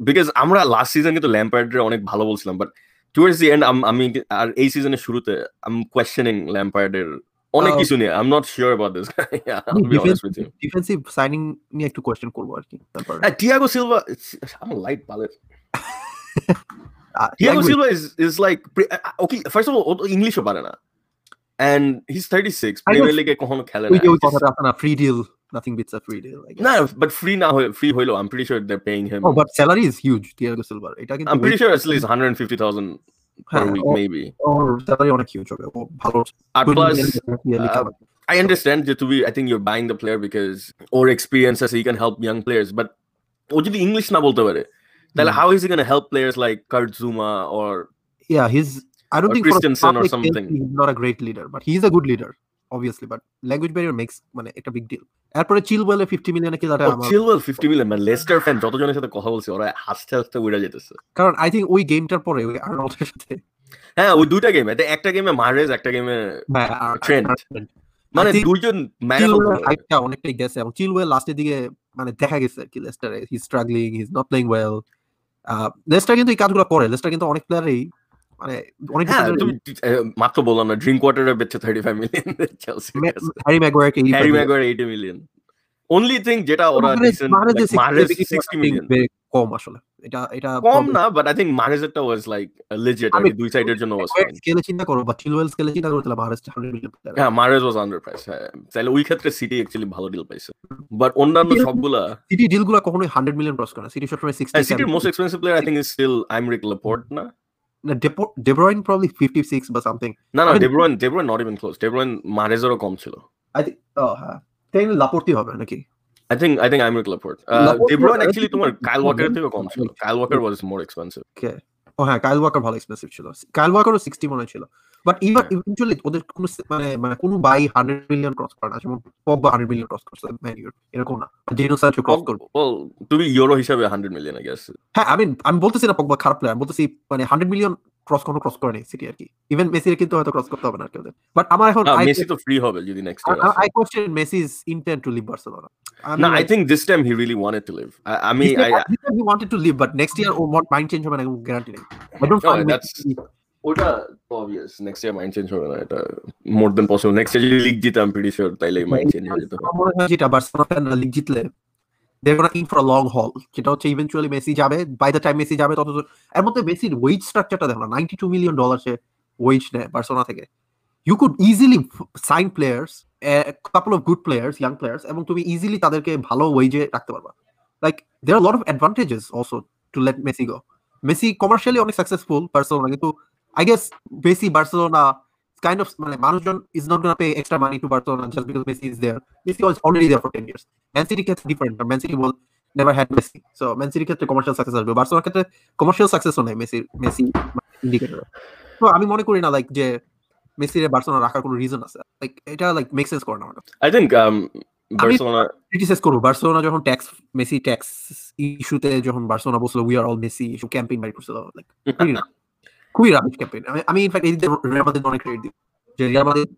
S1: because আমরা লাস্ট সিজন কিন্তু ল্যাম্পার্ডের অনেক ভালো বলছিলাম বাট টুয়ার্ডস দি এন্ড আমি আর এই সিজনের শুরুতে আই এম কোয়েশ্চেনিং ল্যাম্পার্ডের অনেক
S2: Uh,
S1: কিছু নিয়ে I am not sure about this I'll be honest with you.
S2: Defensive signing নিয়ে একটু কোয়েশ্চেন করব আর কি তারপর
S1: Uh, Thiago Silva, it's- I'm a light palette.
S2: Ah,
S1: Thiago
S2: agree.
S1: Silva is is like pre- uh, okay. First of all, ও তো ইংলিশও পারে না, and he's 36.
S2: I know.
S1: Premier লিগে কখনো খেলে
S2: ওই
S1: না।
S2: যে ওই
S1: Just-
S2: কথাটা আছে না free deal nothing beats a free deal
S1: না, but free না হয়ে free হইল. I'm pretty sure they're paying him.
S2: O but salary is huge Thiago silver এটা কিন্তু
S1: I'm pretty sure at least 150,000 per
S2: হ্যাঁ,
S1: week,
S2: ও-
S1: maybe.
S2: ওর salary অনেক huge হবে ও ভালো
S1: আর
S2: 20
S1: plus,
S2: million yearly
S1: uh,
S2: কামায়।
S1: I understand যে তুমি I think you're buying the player because or experience as he can help young players, but ও যদি English না বলতে পারে তাহলে
S2: Hmm.
S1: how is he going to help players like Kurt Zuma or
S2: Yeah, he's. I don't
S1: Or
S2: think for a
S1: Christensen or
S2: public health,
S1: something.
S2: He's not a great leader, but he's a good leader, Obviously. But language barrier makes মানে একটা big deal. এরপরে চিলওয়েলে 50 মিলিয়নে কি তারা আমার
S1: Chilwell 50 million মানে Leicester fan যতজনের সাথে কথা বলছি ওরা হাসতে হাসতে উড়ে যেতেছে
S2: কারণ আই থিঙ্ক ওই গেমটার পরে ওই আর্নল্ডের সাথে
S1: হ্যাঁ ওই দুইটা গেমে একটা গেমে মারেজ একটা গেমে
S2: হ্যাঁ. আর-
S1: Trent। মানে দুইজন ফেলতে
S2: অনেকটাই গেছে এবং চিলওয়েল লাস্টের দিকে মানে দেখা গেছে আর কি লেস্টারে he struggling he is not playing well Leicester কিন্তু এই কাজগুলো করে লেস্টার কিন্তু অনেক প্লেয়ারই মানে অনেক
S1: হ্যাঁ আহ, মাত্র বললাম না ড্রিঙ্ক ওয়াটারের বেচে 35 million
S2: Harry ম্যাগুয়ারকে
S1: Harry Maguire 80 million only thing যেটা ওরা decent, like, মাহরেজ 60 মিলিয়ন
S2: কম আসলে। এটা এটা
S1: কম না but I think was like legit
S2: আমি-
S1: দুই সাইডের জন্য ওয়াজ ফাইন
S2: স্কেলে চিন্তা করো বা চিলওয়েল স্কেলে চিন্তা করো তাহলে মাহারাজ 100 মিলিয়ন
S1: হ্যাঁ ওয়াজ আন্ডার প্রাইস তাহলে ওই ক্ষেত্রে সিটি অ্যাকচুয়ালি ভালো ডিল পাইছে। বাট অন্যান্য সবগুলা
S2: সিটি ডিলগুলো কখনোই 100 মিলিয়ন ক্রস করে না। সিটি সবসময় 60
S1: সিটির most expensive player I think is still Aymeric Laporte না?
S2: না ডেব্রয়ন প্রবাবলি 56 বা সামথিং
S1: না না
S2: De Bruyne
S1: De Bruyne not even close De Bruyne মারেজেরও কম ছিল
S2: আই থিংক ও হ্যাঁ তাই লাপোর্তি হবে নাকি?
S1: I think I think Aymeric Laporte
S2: Laporte
S1: De Bruyne
S2: was-
S1: actually তোমার কাইল ওয়াকারের
S2: Mhm.
S1: থেকে কম ছিল কাইল ওয়াকার ওয়াজ মোর এক্সপেন্সিভ
S2: ও হ্যাঁ কাইল ওয়াকার ভালো এক্সপেন্সিভ ছিল। কাইল ওয়াকারও 60 মনে ছিল। বাট ইভার ইভেন্চুয়ালি ওদের কোনো মানে মানে কোনো বাই হান্ড্রেড মিলিয়ন ক্রস করে না। যেমন পগবা হান্ড্রেড মিলিয়ন ক্রস করছে ম্যান ইউর এরকম না। জেনো সানচো ক্রস করবে।
S1: তুমি ইউরো হিসাবে হান্ড্রেড মিলিয়ন আই গেস
S2: হ্যাঁ আমি আমি বলতেছি না পগবা খারাপ প্লেয়ার বলতেছি মানে হান্ড্রেড মিলিয়ন ক্রস কোনো ক্রস করে নেই সিটি আর কি। ইভেন মেসির কিন্তু হয়তো ক্রস করতে হবে না কেউ বাট আমার এখন
S1: মেসি তো ফ্রি হবে যদি next
S2: I,
S1: year
S2: I question Messi's intent to leave Barcelona. I
S1: না
S2: I
S1: think this time he really wanted to leave আমি
S2: he wanted to leave, but next year, oh, what mind change হবে না guarantee নেই. Find
S1: that's-
S2: Messi-
S1: ওটা obvious next year mind change হবে না, এটা more than possible next year league pretty sure তাইলে mind change হয়ে যেতে
S2: যেটা বার্সেলোনা ফ্যান লিগ জিতলে gonna in for a long haul, যেটা হচ্ছে মেসি যাবে বাই দ্য টাইম মেসি যাবে তত এর মধ্যে মেসির ওয়েজ স্ট্রাকচারটা দেখো না 92 মিলিয়ন ডলার সে ওয়েজ নেয় বার্সেলোনা থেকে। You could easily sign players couple of good players young players এবং তুমি ইজিলি তাদেরকে ভালো ওয়েজে রাখতে পারবা। Like there lot of advantages also to let Messi go Messi commercially অনেক সাকসেসফুল বার্সেলোনা, কিন্তু I guess Messi Barcelona kind of মানে মানুষজন is not gonna pay extra money to Barcelona just because Messi is there. Messi was already there for 10 years. Man City gets different, but Man City will never had Messi. So Man City ক্ষেত্রে commercial success আসবে বার্সেলোনার ক্ষেত্রে commercial success ও নেই Messi Messi indicator তো আমি মনে করি না লাইক যে মেসির বার্সেলোনা রাখার কোনো রিজন আছে লাইক এটা লাইক মেক সেন্স করে না আমার
S1: আই থিংক বার্সেলোনা
S2: ক্রিটিসাইজ করবো বার্সেলোনা যখন ট্যাক্স মেসি ট্যাক্স ইস্যুতে যখন বার্সেলোনা বলছিল we are all Messi issue campaign by করছিল লাইক খুবই রাবিশ ক্যাম্পেইন আমি আমি ইনফ্যাক্ট এই রিয়াল মাদ্রিদ অনেক ক্রেডিট দিই যে রিয়াল মাদ্রিদ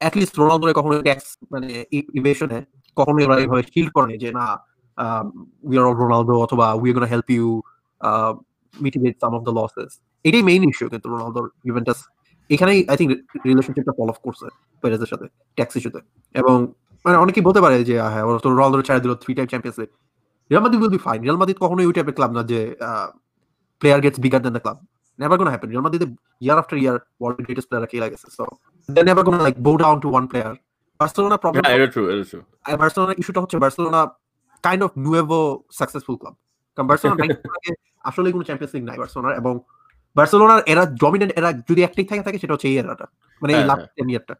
S2: অ্যাটলিস্ট রোনালদোরে কখনো ট্যাক্স মানে ইভেশনে কখনো ওরা এভাবে শিল্ড করে যে, না উই আর অল রোনালদো অথবা we are gonna help you mitigate some of the losses এটাই মেইন ইস্যু কিন্তু রোনালদোর ইভেন্টাস এখানেই আই থিঙ্ক রিলেশনশিপটা ফলো করছে পেরেজের সাথে ট্যাক্স ইস্যুতে এবং মানে অনেকেই বলতে পারে যে হ্যাঁ ওরা তো রোনালদো ছেড়ে দিল three time Champions League Real Madrid will be fine Real Madrid কখনোই ওই টাইপের ক্লাব না যে player gets bigger than the club never gonna happen. Real Madrid, year after year, world greatest player Akela gets So they're never gonna like bow down to one player. Barcelona problem.
S1: হ্যাঁ এটা true এটা true
S2: আর Barcelona ইস্যুটা হচ্ছে Barcelona kind of নুয়েভো successful club কারণ Barcelona আসলে কোনো champions league নাই বার্সেলোনার এবং বার্সেলোনার এরা ডমিনেন্ট এরা যদি একটাই থাকে থাকে সেটা হচ্ছে এই এরাটা মানে এই
S1: হ্যাঁ,
S2: last ten ইয়ারটা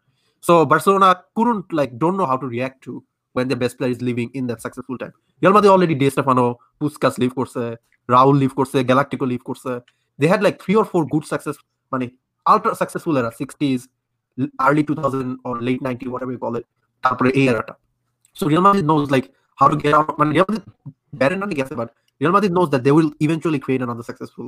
S2: so Barcelona couldn't like don't know how to react to when the best player is leaving in that successful time Real Madrid already Di Stefano Puskas leave করছে রাউল leave করছে Galactico leave করছে they had like three or four good success মানে ultra successful era 60s early 2000 or late 90 whatever you call it তারপরে এই এরাটা so Real Madrid knows like how to get out মানে Real Madrid better not গেছে but Real Madrid knows that they will eventually create another successful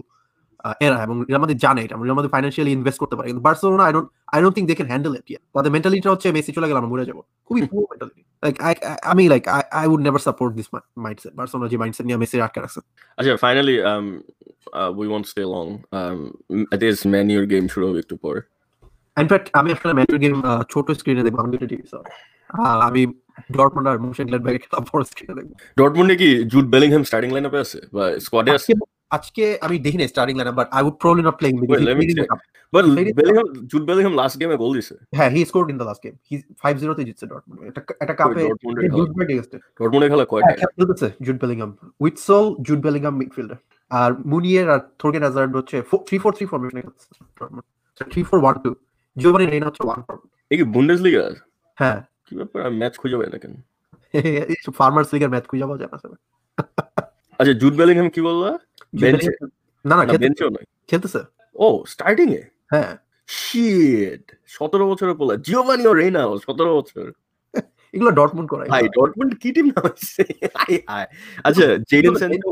S2: uh, era এবং Real Madrid জানে এটা Real Madrid financially invest করতে পারে কিন্তু Barcelona I don't I don't think they can handle it yet তাদের mentality হচ্ছে Messi চলে গেলাম মরে যাব খুবই পুরো mentality like I I, I mean like I, I would never support this mi- mindset Barcelona যে mindset নিয়ে মেসি আটকে রাখছে
S1: আচ্ছা finally uh, we won't stay long. Um, this Man U game শুরু হবে একটু পর
S2: ইনফ্যাক্ট আমি আসলে ম্যাচের গেম ছোট স্ক্রিনে দেখব আমি টিভি আমি ডরটমন্ড আর মোশন গ্ল্যাডব্যাক খেলা বড় স্ক্রিনে দেখব।
S1: ডটমুন্ডে কি জুড বেলিংহাম স্টার্টিং লাইনআপে আছে? বা স্কোয়াডে আছে?
S2: আজকে আমি দেখিনি starting line but I would
S1: probably not playing check. বাট বেলিংহাম জুড বেলিংহাম লাস্ট গেমে গোল দিছে।
S2: হ্যাঁ he scored in the last game he 5-0 তে জিতছে ডরটমন্ড এটা এটা কাপে জুড বেলিংহাম
S1: ডটমুন্ডের খেলা। কয়টা?
S2: খেলতেছে Jude Bellingham Witsel Jude Bellingham midfielder আর মুনিয়ের আর থর্গেন হ্যাজার্ড হচ্ছে 3-4-3 ফরমেশনে খেলতেছে ডরটমন্ড 3-4-1-2 জিওভানি রেইনা হচ্ছে 1 ফরমেশন
S1: এই কি বুন্ডেসলিগা
S2: হ্যাঁ।
S1: কি ব্যাপার? ম্যাচ খুঁজে পাই না কেন?
S2: ফার্মার্স লিগের ম্যাচ খুঁজে পাওয়া যায় না।
S1: আচ্ছা জুড বেলিংহাম কি বললা? বেঞ্চে
S2: না না
S1: বেঞ্চেও নয়।
S2: খেলতেছে।
S1: ও স্টার্টিং এ?
S2: হ্যাঁ।
S1: শিট সতেরো বছরের পোলা জিওভানি ও রেইনা সতেরো বছর।
S2: এগুলো ডটমুন্ড করাই।
S1: ভাই ডটমুন্ড কি টিম আচ্ছা জেডেন সেন্টো।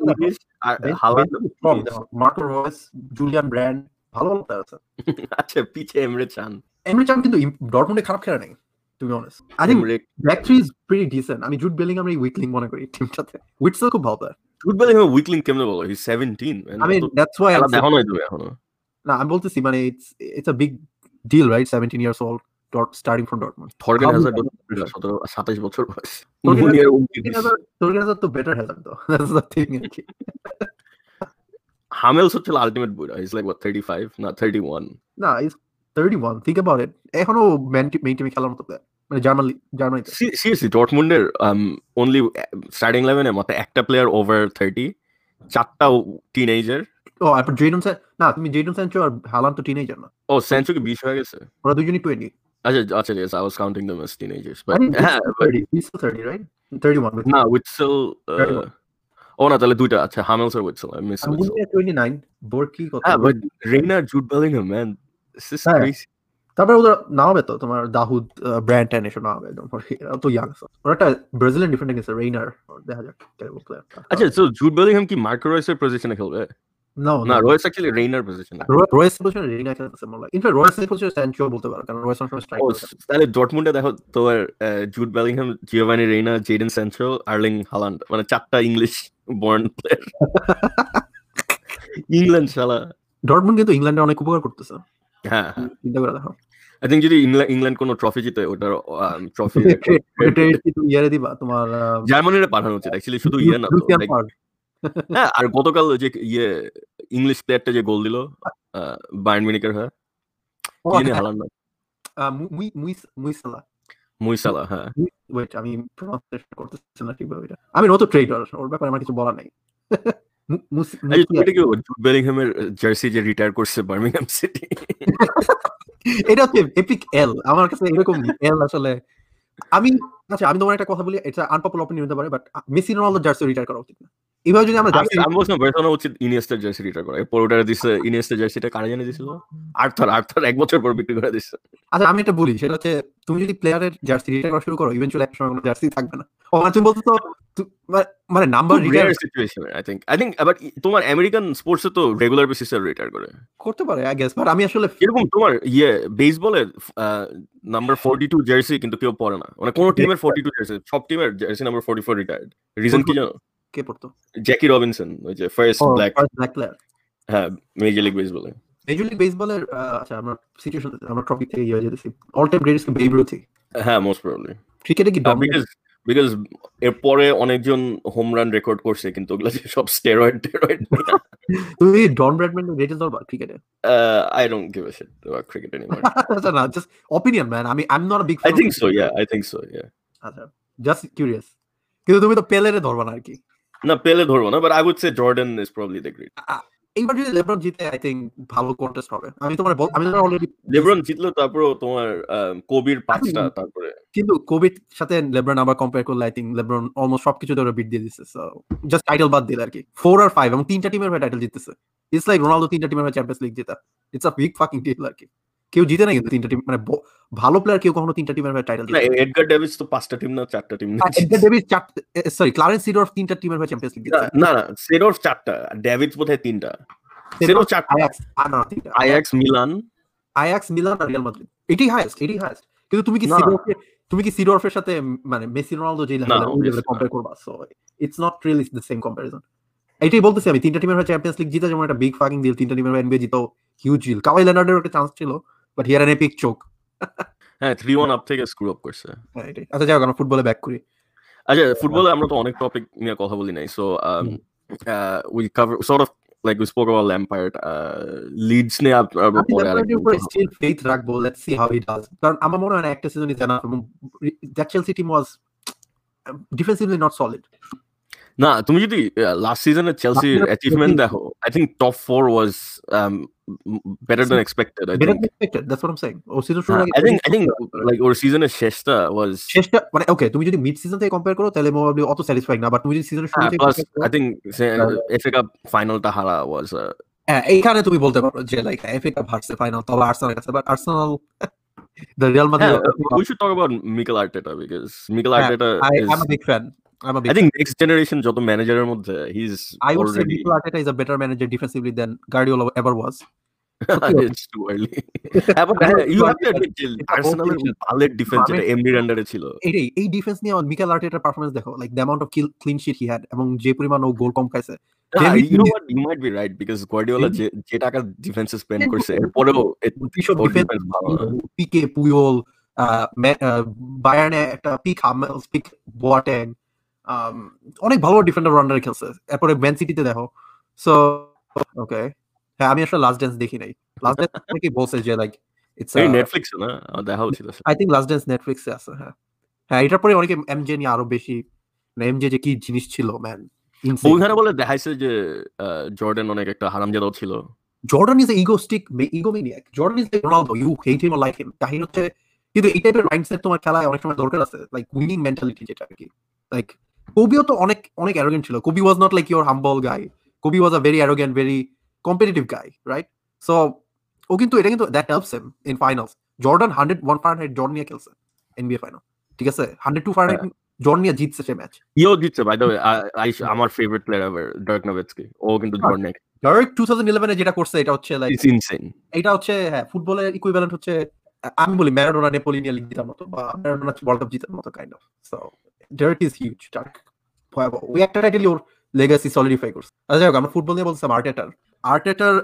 S1: আর
S2: দেখো। মার্কো রয়েস জুলিয়ান ব্র্যান্ড ভালো ভালো প্লেয়ার আছে।
S1: আচ্ছা পিছে এমরে চান
S2: এমনি চান কিন্তু ডটমুন্ডে খারাপ খেলা নেই to be honest I
S1: think
S2: back three is pretty decent আমি জুড বেলিং আমরা উইকলিং মনে করি টিমটাতে উইটসেল খুব ভালো প্লেয়ার
S1: জুড বেলিংহাম উইকলিং কেমনে বলো he 17
S2: I mean that's why
S1: খেলা দেখো নাই তুমি এখনও।
S2: না আমি বলতেছি মানে it's it's a big deal right 17 years old dot starting from
S1: Dortmund
S2: Thorgan
S1: Hazard
S2: many-
S1: 17 27 বছর বয়স।
S2: Thorgan
S1: মুনিয়ার
S2: Hazard-
S1: 29
S2: তোর কাছে তো বেটার হ্যাজার্ড তো দ্যাটস দ্য থিং আর কি
S1: হামেলস হচ্ছে আলটিমেট বুড়া ইজ লাইক what 35 না 31
S2: না ইজ 31 থিংক অ্যাবাউট ইট এখনও মেইন টিমে খেলার মতো প্লেয়ার মানে জার্মানি জার্মানিতে।
S1: সিরিয়াসলি ডটমুন্ডের অনলি স্টার্টিং 11 এ মাত্র একটা প্লেয়ার ওভার 30 চারটা টিনেজার
S2: ও তারপর জেডন না তুমি জেডন স্যানচো আর হালান তো টিনেজার না।
S1: ও সেঞ্চু কি 20 হয়ে গেছে?
S2: ওরা দুজনই 20
S1: আচ্ছা আচ্ছা yes I was counting them as teenagers but হ্যাঁ
S2: he's
S1: but
S2: 30 he's still 30 right? 31
S1: না উইটসেল
S2: 31
S1: ও না তাহলে দুইটা আচ্ছা Hummels R Witsel I miss Witsel
S2: Ambulia 29 Borky কত
S1: হ্যাঁ but Reinier Jude Bellingham man this is
S2: হ্যাঁ। তারপরে ওদের নামাবে তো তোমার দাহুদ ব্র্যান্ড এসব নামাবে এরা তো ইয়াং ওরা একটা ব্রাজিলিয়ান ডিফেন্ডার গেছে রেইনার দেখা যাক
S1: আচ্ছা সো জুড বেলিংহাম কি মার্কো রয়েসের পজিশনে খেলবে?
S2: নো
S1: না রয়েস অ্যাকচুয়ালি রেইনার পজিশনে
S2: রয়েস পজিশনে রেইনার খেলতেছে মনে হয় ইনফ্যাক্ট রয়েস পজিশনে স্যানচো বলতে পারো কারণ রয়েস অনেক স্ট্রাইক
S1: ও তাহলে ডটমুন্ডে দেখো তোমার Jude Bellingham Giovanni Reyna Jadon Sancho Erling Haaland মানে চারটা ইংলিশ বর্ন প্লেয়ার ইংল্যান্ড শালা।
S2: ডটমুন্ড কিন্তু ইংল্যান্ডে অনেক উপকার করতেছে।
S1: হ্যাঁ
S2: চিন্তা করে। দেখো
S1: আই থিঙ্ক যদি ইংল্যান্ড কোনো ট্রফি জিতে ওটার ট্রফি
S2: ইয়ারে দিবা? তোমার
S1: জার্মানিরে পাঠানো উচিত অ্যাকচুয়ালি শুধু ইয়ে না হ্যাঁ আর গতকাল যে ইয়ে ইংলিশ প্লেয়ারটা যে গোল দিল বায়ার্ন মিউনিকের হয়ে
S2: হ্যাঁ,
S1: হালান না।
S2: আহ, মু- মুই মুই মুইসালা।
S1: মুইসালা হ্যাঁ।
S2: ওয়েট আমি প্রনাউন্সিয়েশন করতেছি না ঠিকভাবে এটা। আমি ট্রেডার ওর ব্যাপারে আমার কিছু বলার নাই।
S1: যে
S2: মুসিয়া-
S1: এটা কি জুড বেলিংহামের জার্সি যে রিটায়ার করছে বার্মিংহাম সিটি
S2: এটা হচ্ছে এপিক এল আমার কাছে এরকম এল আসলে। আমি আচ্ছা আমি তোমার একটা কথা বলি এটা আনপপুলার অপিনিয়ন হতে পারে but Messi Ronaldo jersey retire করা উচিত না। এইভাবে যদি আমরা
S1: আমি বলছিলাম বেরোনো উচিত ইনিয়েস্টার জার্সি রিটায়ার করা। এরপর ওটা দিছে ইনিয়েস্টার জার্সিটা কারা জানে দিছিল? আর্থার আর্থার এক বছর পর বিক্রি করে দিছে।
S2: আচ্ছা আমি এটা বলি সেটা হচ্ছে তুমি যদি প্লেয়ারের জার্সি রিটায়ার করা শুরু করো ইভেন্চুয়ালি এক সময় কোনো জার্সি থাকবে না। ও মানে তুমি বলছো তো মানে- number
S1: retire situation I think I think but তোমার আমেরিকান স্পোর্টসে তো রেগুলার বেসিসে রিটায়ার করে।
S2: করতে পারে আই গেস বাট আমি আসলে
S1: এরকম তোমার ইয়ে বেসবলের নাম্বার ফোরটি টু জার্সি কিন্তু কেউ পরে না। মানে কোন টিমের ফোরটি টু জার্সি সব টিমের jersey number forty four retired reason কি জানো?
S2: কে পড়তো?
S1: জ্যাকি রবিনসন ওই যে ফার্স্ট ব্ল্যাক
S2: ব্ল্যাক প্লেয়ার
S1: হ্যাঁ মেজর লিগ বেসবলে
S2: মেজর লিগ বেসবলের আচ্ছা আমরা সিচুয়েশন আমরা টপিক থেকে ইয়ে যেতেছি। All time greatest Babe Ruth
S1: হ্যাঁ মোস্ট প্রবলি
S2: ক্রিকেটে কি?
S1: বিকজ বিকজ এরপরে অনেকজন হোম রান রেকর্ড করছে কিন্তু ওগুলো সব স্টেরয়েড টেরয়েড
S2: তুমি ডন ব্র্যাডম্যান গ্রেটেস্ট দরবার ক্রিকেটে
S1: I don't give a shit about cricket anymore
S2: আচ্ছা না জাস্ট অপিনিয়ন ম্যান আমি I am not a big
S1: I think so yeah I think so yeah
S2: আচ্ছা জাস্ট কিউরিয়াস কিন্তু তুমি তো পেলেরে ধরবা না আর কি।
S1: না পেলে ধরবো না but I would say Jordan is probably the great
S2: এইবার যদি লেব্রন জিতে আই থিংক ভালো কন্টেস্ট হবে। আমি তোমার আমি তোমার অলরেডি
S1: লেব্রন জিতলো তারপর তোমার কবির পাঁচটা তারপরে।
S2: কিন্তু কোভিড সাথে লেব্রন আবার কম্পেয়ার করলে আই থিংক লেব্রন অলমোস্ট সবকিছুতে ওরা বিট দিয়ে দিচ্ছে সো জাস্ট টাইটেল বাদ দিল আর কি। ফোর আর ফাইভ এবং তিনটা টিমের হয়ে টাইটেল জিততেছে ইটস লাইক রোনালদো তিনটা টিমের হয়ে চ্যাম্পিয়ন্স লিগ জেতা। It's a big fucking deal আর কি। কেউ জিতে না কিন্তু তিনটা টিম মানে ভালো প্লেয়ার কেউ কখনো তিনটা টিমের টাইটেল
S1: না এডগার ডেভিস তো পাঁচটা টিম না চারটা টিম
S2: না। Edgar Davids sorry Clarence Seedorf তিনটা টিমের হয়ে চ্যাম্পিয়ন্স লিগ
S1: না না সেডোর চারটা ডেভিস বোধহয় তিনটা। সেডোর চারটা।
S2: আয়াক্স না
S1: আইএক্স মিলান
S2: আয়াক্স মিলান আর রিয়াল মাদ্রিদ এটি হাইয়েস্ট এটি হাইয়েস্ট কিন্তু তুমি কি
S1: না।
S2: সিডর্ফের তুমি কি সিডর্ফের সাথে মানে মেসি রোনালদো যে
S1: না,
S2: লেভেলে কম্পেয়ার করবা so it's not really the same comparison এটাই বলতেছি আমি তিনটা টিমের হয়ে চ্যাম্পিয়ন্স লিগ জিতা যেমন একটা বিগ ফাকিং ডিল তিনটা টিমের হয়ে এনবিএ জিতো হিউজ ডিল কাওয়াই লেনার্ডের একটা চান্স ছিল। But here an epic choke
S1: হ্যাঁ থ্রি ওয়ান আপ থেকে স্ক্রু আপ করছে।
S2: এটাই আচ্ছা যাই হোক আমরা ফুটবলে ব্যাক করি।
S1: আচ্ছা ফুটবলে আমরা তো অনেক টপিক নিয়ে কথা বলি নাই so hmm. We cover sort of about Lampard Leeds নিয়ে আপ- আবার
S2: আমি
S1: পরে
S2: ল্যাম্পার্ডের
S1: আরেকদিন
S2: স্টিল ফেথ রাখব let's see how he does কারণ আমার মনে হয় না একটা সিজনই জানা that Chelsea team was defensively not solid
S1: না তুমি যদি লাস্ট সিজনের চেলসির
S2: season-
S1: অ্যাচিভমেন্ট দেখো I think top four was better than expected I
S2: better
S1: think
S2: expected that's what I am saying O season শুরুর আগে
S1: I think I think like ওর সিজনের শেষটা ওয়াজ
S2: শেষটা মানে ওকে তুমি যদি মিড সিজন থেকে কম্পেয়ার করো তাহলে মোবাইল অত স্যাটিসফাইং না বাট তুমি যদি সিজনের শুরু থেকে
S1: প্লাস
S2: compare করো,
S1: আই থিংক এফএ কাপ ফাইনালটা হারা ওয়াজ
S2: হ্যাঁ এইখানে তুমি বলতে পারো যে লাইক এফএ কাপ হারছে ফাইনাল তবে আর্সেনাল কাছে but Arsenal the Real Madrid
S1: we should talk about Mikel Arteta because Mikel
S2: Yeah,
S1: Arteta
S2: I
S1: is
S2: I'm a big fan. I'm a big
S1: I think next generation ম্যানেজারের মধ্যে he's
S2: I would say
S1: already
S2: Mikel Arteta is a better manager defensively than Guardiola ever was.
S1: it's too early হ্যাঁ, হ্যাঁ, you have to admit যে আর্সেনালের. ভালের defence যেটা এমডির আন্ডারে ছিল
S2: এটাই এই ডিফেন্স নিয়ে মিকেল আর্টেটার পারফরমেন্স দেখো like the amount of clean sheet he had এবং যে পরিমাণ ও গোল কম খাইছে
S1: হ্যাঁ,
S2: David
S1: you know
S2: Luiz-
S1: what you might be right because Guardiola
S2: David-
S1: যে যে টাকা ডিফেন্সে স্পেন্ড করছে এরপরেও
S2: বিশপ ডিফেন্স
S1: না।
S2: পিকে পুয়ল বায়ার্নে একটা পিক হামেলস পিক বোয়াটেং অনেক ভালো ডিফেন্ডার রান্ডারে খেলছে। এরপরে ম্যান সিটিতে দেখো। সো ওকে হ্যাঁ আমি আসলে লাস্ট ড্যান্স দেখি নাই। লাস্ট ড্যান্স থেকে বলছে যে লাইক ইটস
S1: এই নেটফ্লিক্স না? দেখা হচ্ছিল
S2: আই থিঙ্ক লাস্ট ড্যান্স নেটফ্লিক্সে আছে হ্যাঁ। হ্যাঁ এটার পরে অনেকে এমজে নিয়ে আরও বেশি এমজে যে কি জিনিস ছিল ম্যান
S1: ওইখানে বলে দেখাইছে যে জর্ডান অনেক একটা হারামজাদাও ছিল।
S2: Jordan is a egoistic egomaniac Jordan is like Ronaldo you hate him or like him কাহিনী হচ্ছে কিন্তু এই টাইপের মাইন্ডসেট তোমার খেলায় অনেক সময় দরকার আছে লাইক উইনিং মেন্টালিটি যেটা আর কি। লাইক কবিও তো অনেক অনেক অ্যারোগেন্ট ছিল। Kobe was not like your humble guy Kobe was a very arrogant very competitive guy right so ও কিন্তু এটা কিন্তু that helps him in finals Jordan hundred one Fahrenheit জন নিয়ে খেলছে এনবিএ ফাইনাল ঠিক আছে? হান্ড্রেড টু ফারেনহাইট জন নিয়ে জিতছে সে ম্যাচ
S1: ইও জিতছে বাই দ্য ওয়ে আমার favourite player ever Dirk Nowitzki ও কিন্তু জর্ডান
S2: ডার্ক টু থাউজেন্ড ইলেভেনে যেটা করছে এটা হচ্ছে লাইক
S1: ইটস ইনসেন
S2: এটা হচ্ছে হ্যাঁ ফুটবলের ইকুইভ্যালেন্ট হচ্ছে আমি বলি ম্যারাডোনা নেপোলিনিয়া লিগ জেতার মতো বা ম্যারাডোনা ওয়ার্ল্ড কাপ জেতার মতো kind of so Dirk is huge Dirk ভয়াবহ। ওই একটা টাইটেলই ওর লেগাসি সলিডিফাই করছে। আচ্ছা যাই হোক আমরা ফুটবল নিয়ে বলছিলাম আর্টেটার আর্টেটার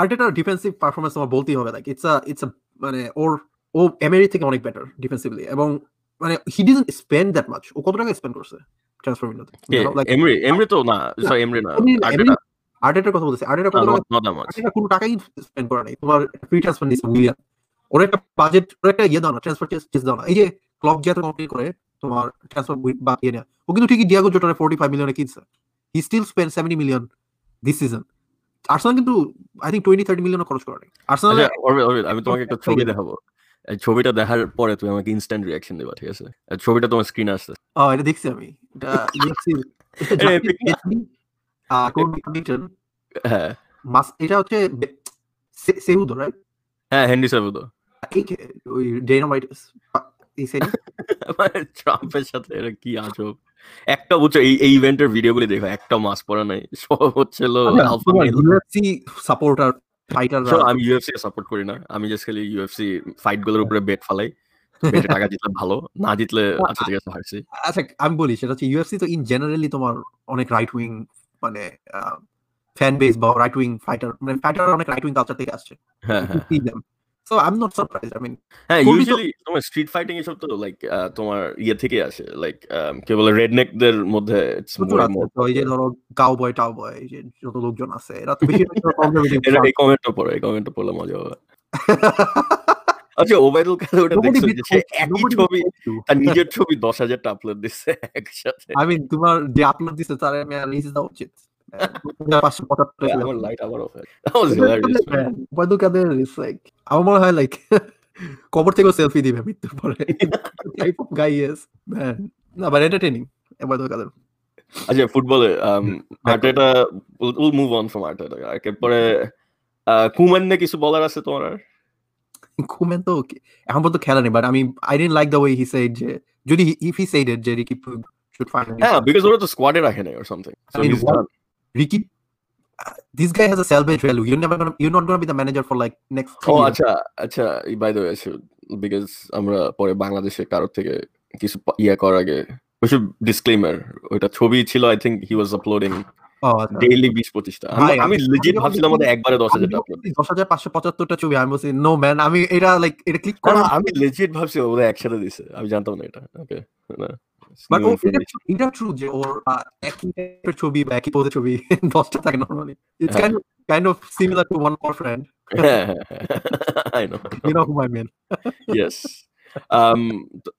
S2: আর্টেটার ডিফেন্সিভ পারফরমেন্স আমার বলতেই হবে like it's a it's a মানে ওর ও এমেরি থেকে অনেক বেটার ডিফেন্সিভলি এবং মানে he doesn't spend that much ও কত টাকা স্পেন্ড করছে ট্রান্সফার উইন্ডোতে
S1: এমরি এমরি তো না সরি এমরি না আর্টেটা
S2: আর্টেটার কথা বলতেছি আর্টেটার
S1: that much
S2: কোনো টাকাই স্পেন্ড করে নাই। তোমার ফ্রি ট্রান্সফার নিছে উইলিয়াম ওর একটা বাজেট ওর একটা ইয়ে দাও না ট্রান্সফার চেস দাও না। এই যে ক্লব যে কমপ্লিট করে তোমার ট্রান্সফার বা ইয়ে নেওয়া ও কিন্তু ঠিকই ডিয়াগো জোটারে ফোর্টি ফাইভ মিলিয়নে কিনছে। He still spend seventy million this season Arsenal কিন্তু I think twenty thirty million খরচ করে আর্সেনাল
S1: আচ্ছা আমি তোমাকে একটা ছবি দেখাবো। ছবিটা দেখার পরে তুমি আমাকে ইনস্ট্যান্ট রিঅ্যাকশন দেবা ঠিক আছে? এই ছবিটা তোমার স্ক্রিনে আসছে।
S2: ও এটা দেখছি আমি। এটা দেখছি
S1: হ্যাঁ।
S2: মাস এটা হচ্ছে সেহুদো রাইট
S1: হ্যাঁ সাবুদো
S2: এই ওই
S1: মানে ট্রাম্পের সাথে এটা কি আজব একটা বুঝছ এই এই ইভেন্টের ভিডিওগুলি দেখো একটা মাস পরে নাই সব
S2: ইউএফসি সাপোর্টার ফাইটার
S1: আমি ইউএফসি সাপোর্ট করি না। আমি জাস্ট খালি ইউএফসি ফাইটগুলোর উপরে বেট ফালাই। বেটে টাকা জিতলে ভালো না জিতলে আচ্ছা ঠিক আছে হারছি।
S2: আচ্ছা আমি বলি সেটা হচ্ছে ইউএফসি তো ইন জেনারেলি তোমার অনেক রাইট উইং মানে ফ্যান বেস বা রাইট উইং ফাইটার মানে ফাইটার অনেক রাইট উইং কালচার থেকে আসছে।
S1: হ্যাঁ হ্যাঁ
S2: so I am not surprise I mean
S1: হ্যাঁ ইউজুয়ালি তোমার স্ট্রিট ফাইটিং এসব তো লাইক তোমার ইয়ে থেকে আসে লাইক কে বলে রেডনেক দের মধ্যে it's
S2: প্রচুর
S1: more more
S2: তো এই যে ধরো কাউ বয় যে যত লোকজন আছে এরা তো বেশি
S1: এই কমেন্টটা পড়ো এই কমেন্টটা পড়লে মজা হবে। আচ্ছা ওবায়দুল কাদের ওটা দেখছ যে সে একই ছবি তার নিজের ছবি দশ হাজারটা আপলোড দিচ্ছে একসাথে।
S2: I mean, তোমার যে আপলোড দিছে তার আমি রিলিজ দেওয়া উচিত।
S1: আমার লাইট আবার off that was hilarious.
S2: Obaidul Quader like আমার মনে হয় লাইক কবর থেকেও সেলফি দিবে মৃত্যুর পরে। Type of guy is man না বাট এন্টারটেইনিং ওবায়দুল কাদের
S1: আচ্ছা ফুটবলে Arteta will move on from Arteta এরপরে কুমান নিয়ে কিছু বলার আছে তোমার আর?
S2: কুমেন তো এখন পর্যন্ত খেলা নেই বাট আমি I didn't like the way he said যে যদি ইফ হি সেড ইট যে রিকি শুড ফাইনালি
S1: হ্যাঁ বিকজ ওরা তো স্কোয়াডে রাখে নাই something so
S2: I. Ricky, this guy has a salvage value. You're never gonna, you're not gonna be the manager for like next
S1: O
S2: years.
S1: আচ্ছা আচ্ছা by the way because আমরা পরে বাংলাদেশে কারোর থেকে কিছু ইয়ে করার আগে ওই ডিসক্লেমার ওইটা ছবি ছিল I think he was uploading
S2: Oh, আচ্ছা।
S1: ডেইলি বিশ পঁচিশটা আমি- লেজিট ভাবছিলাম আমাদের একবারে দশ
S2: দেখি দশ হাজার পাঁচশো পঁচাত্তরটা ছবি আমি বলছি নো ম্যান আমি এটা লাইক এটা ক্লিক করা
S1: আমি লেজিট ভাবছি ওরা একসাথে দিছে আমি জানতাম না এটা ওকে না
S2: বাট
S1: new
S2: ও এটা
S1: information.
S2: এটা ট্রু যে ওর আহ, একই টাইপের ছবি বা একই পোজের ছবি দশটা থাকে নর্মালি ইটস
S1: হ্যাঁ।
S2: Kind of kind of similar to one for friend
S1: হ্যাঁ, হ্যাঁ, হ্যাঁ। I know.
S2: You know hmm I mean
S1: yes. Um,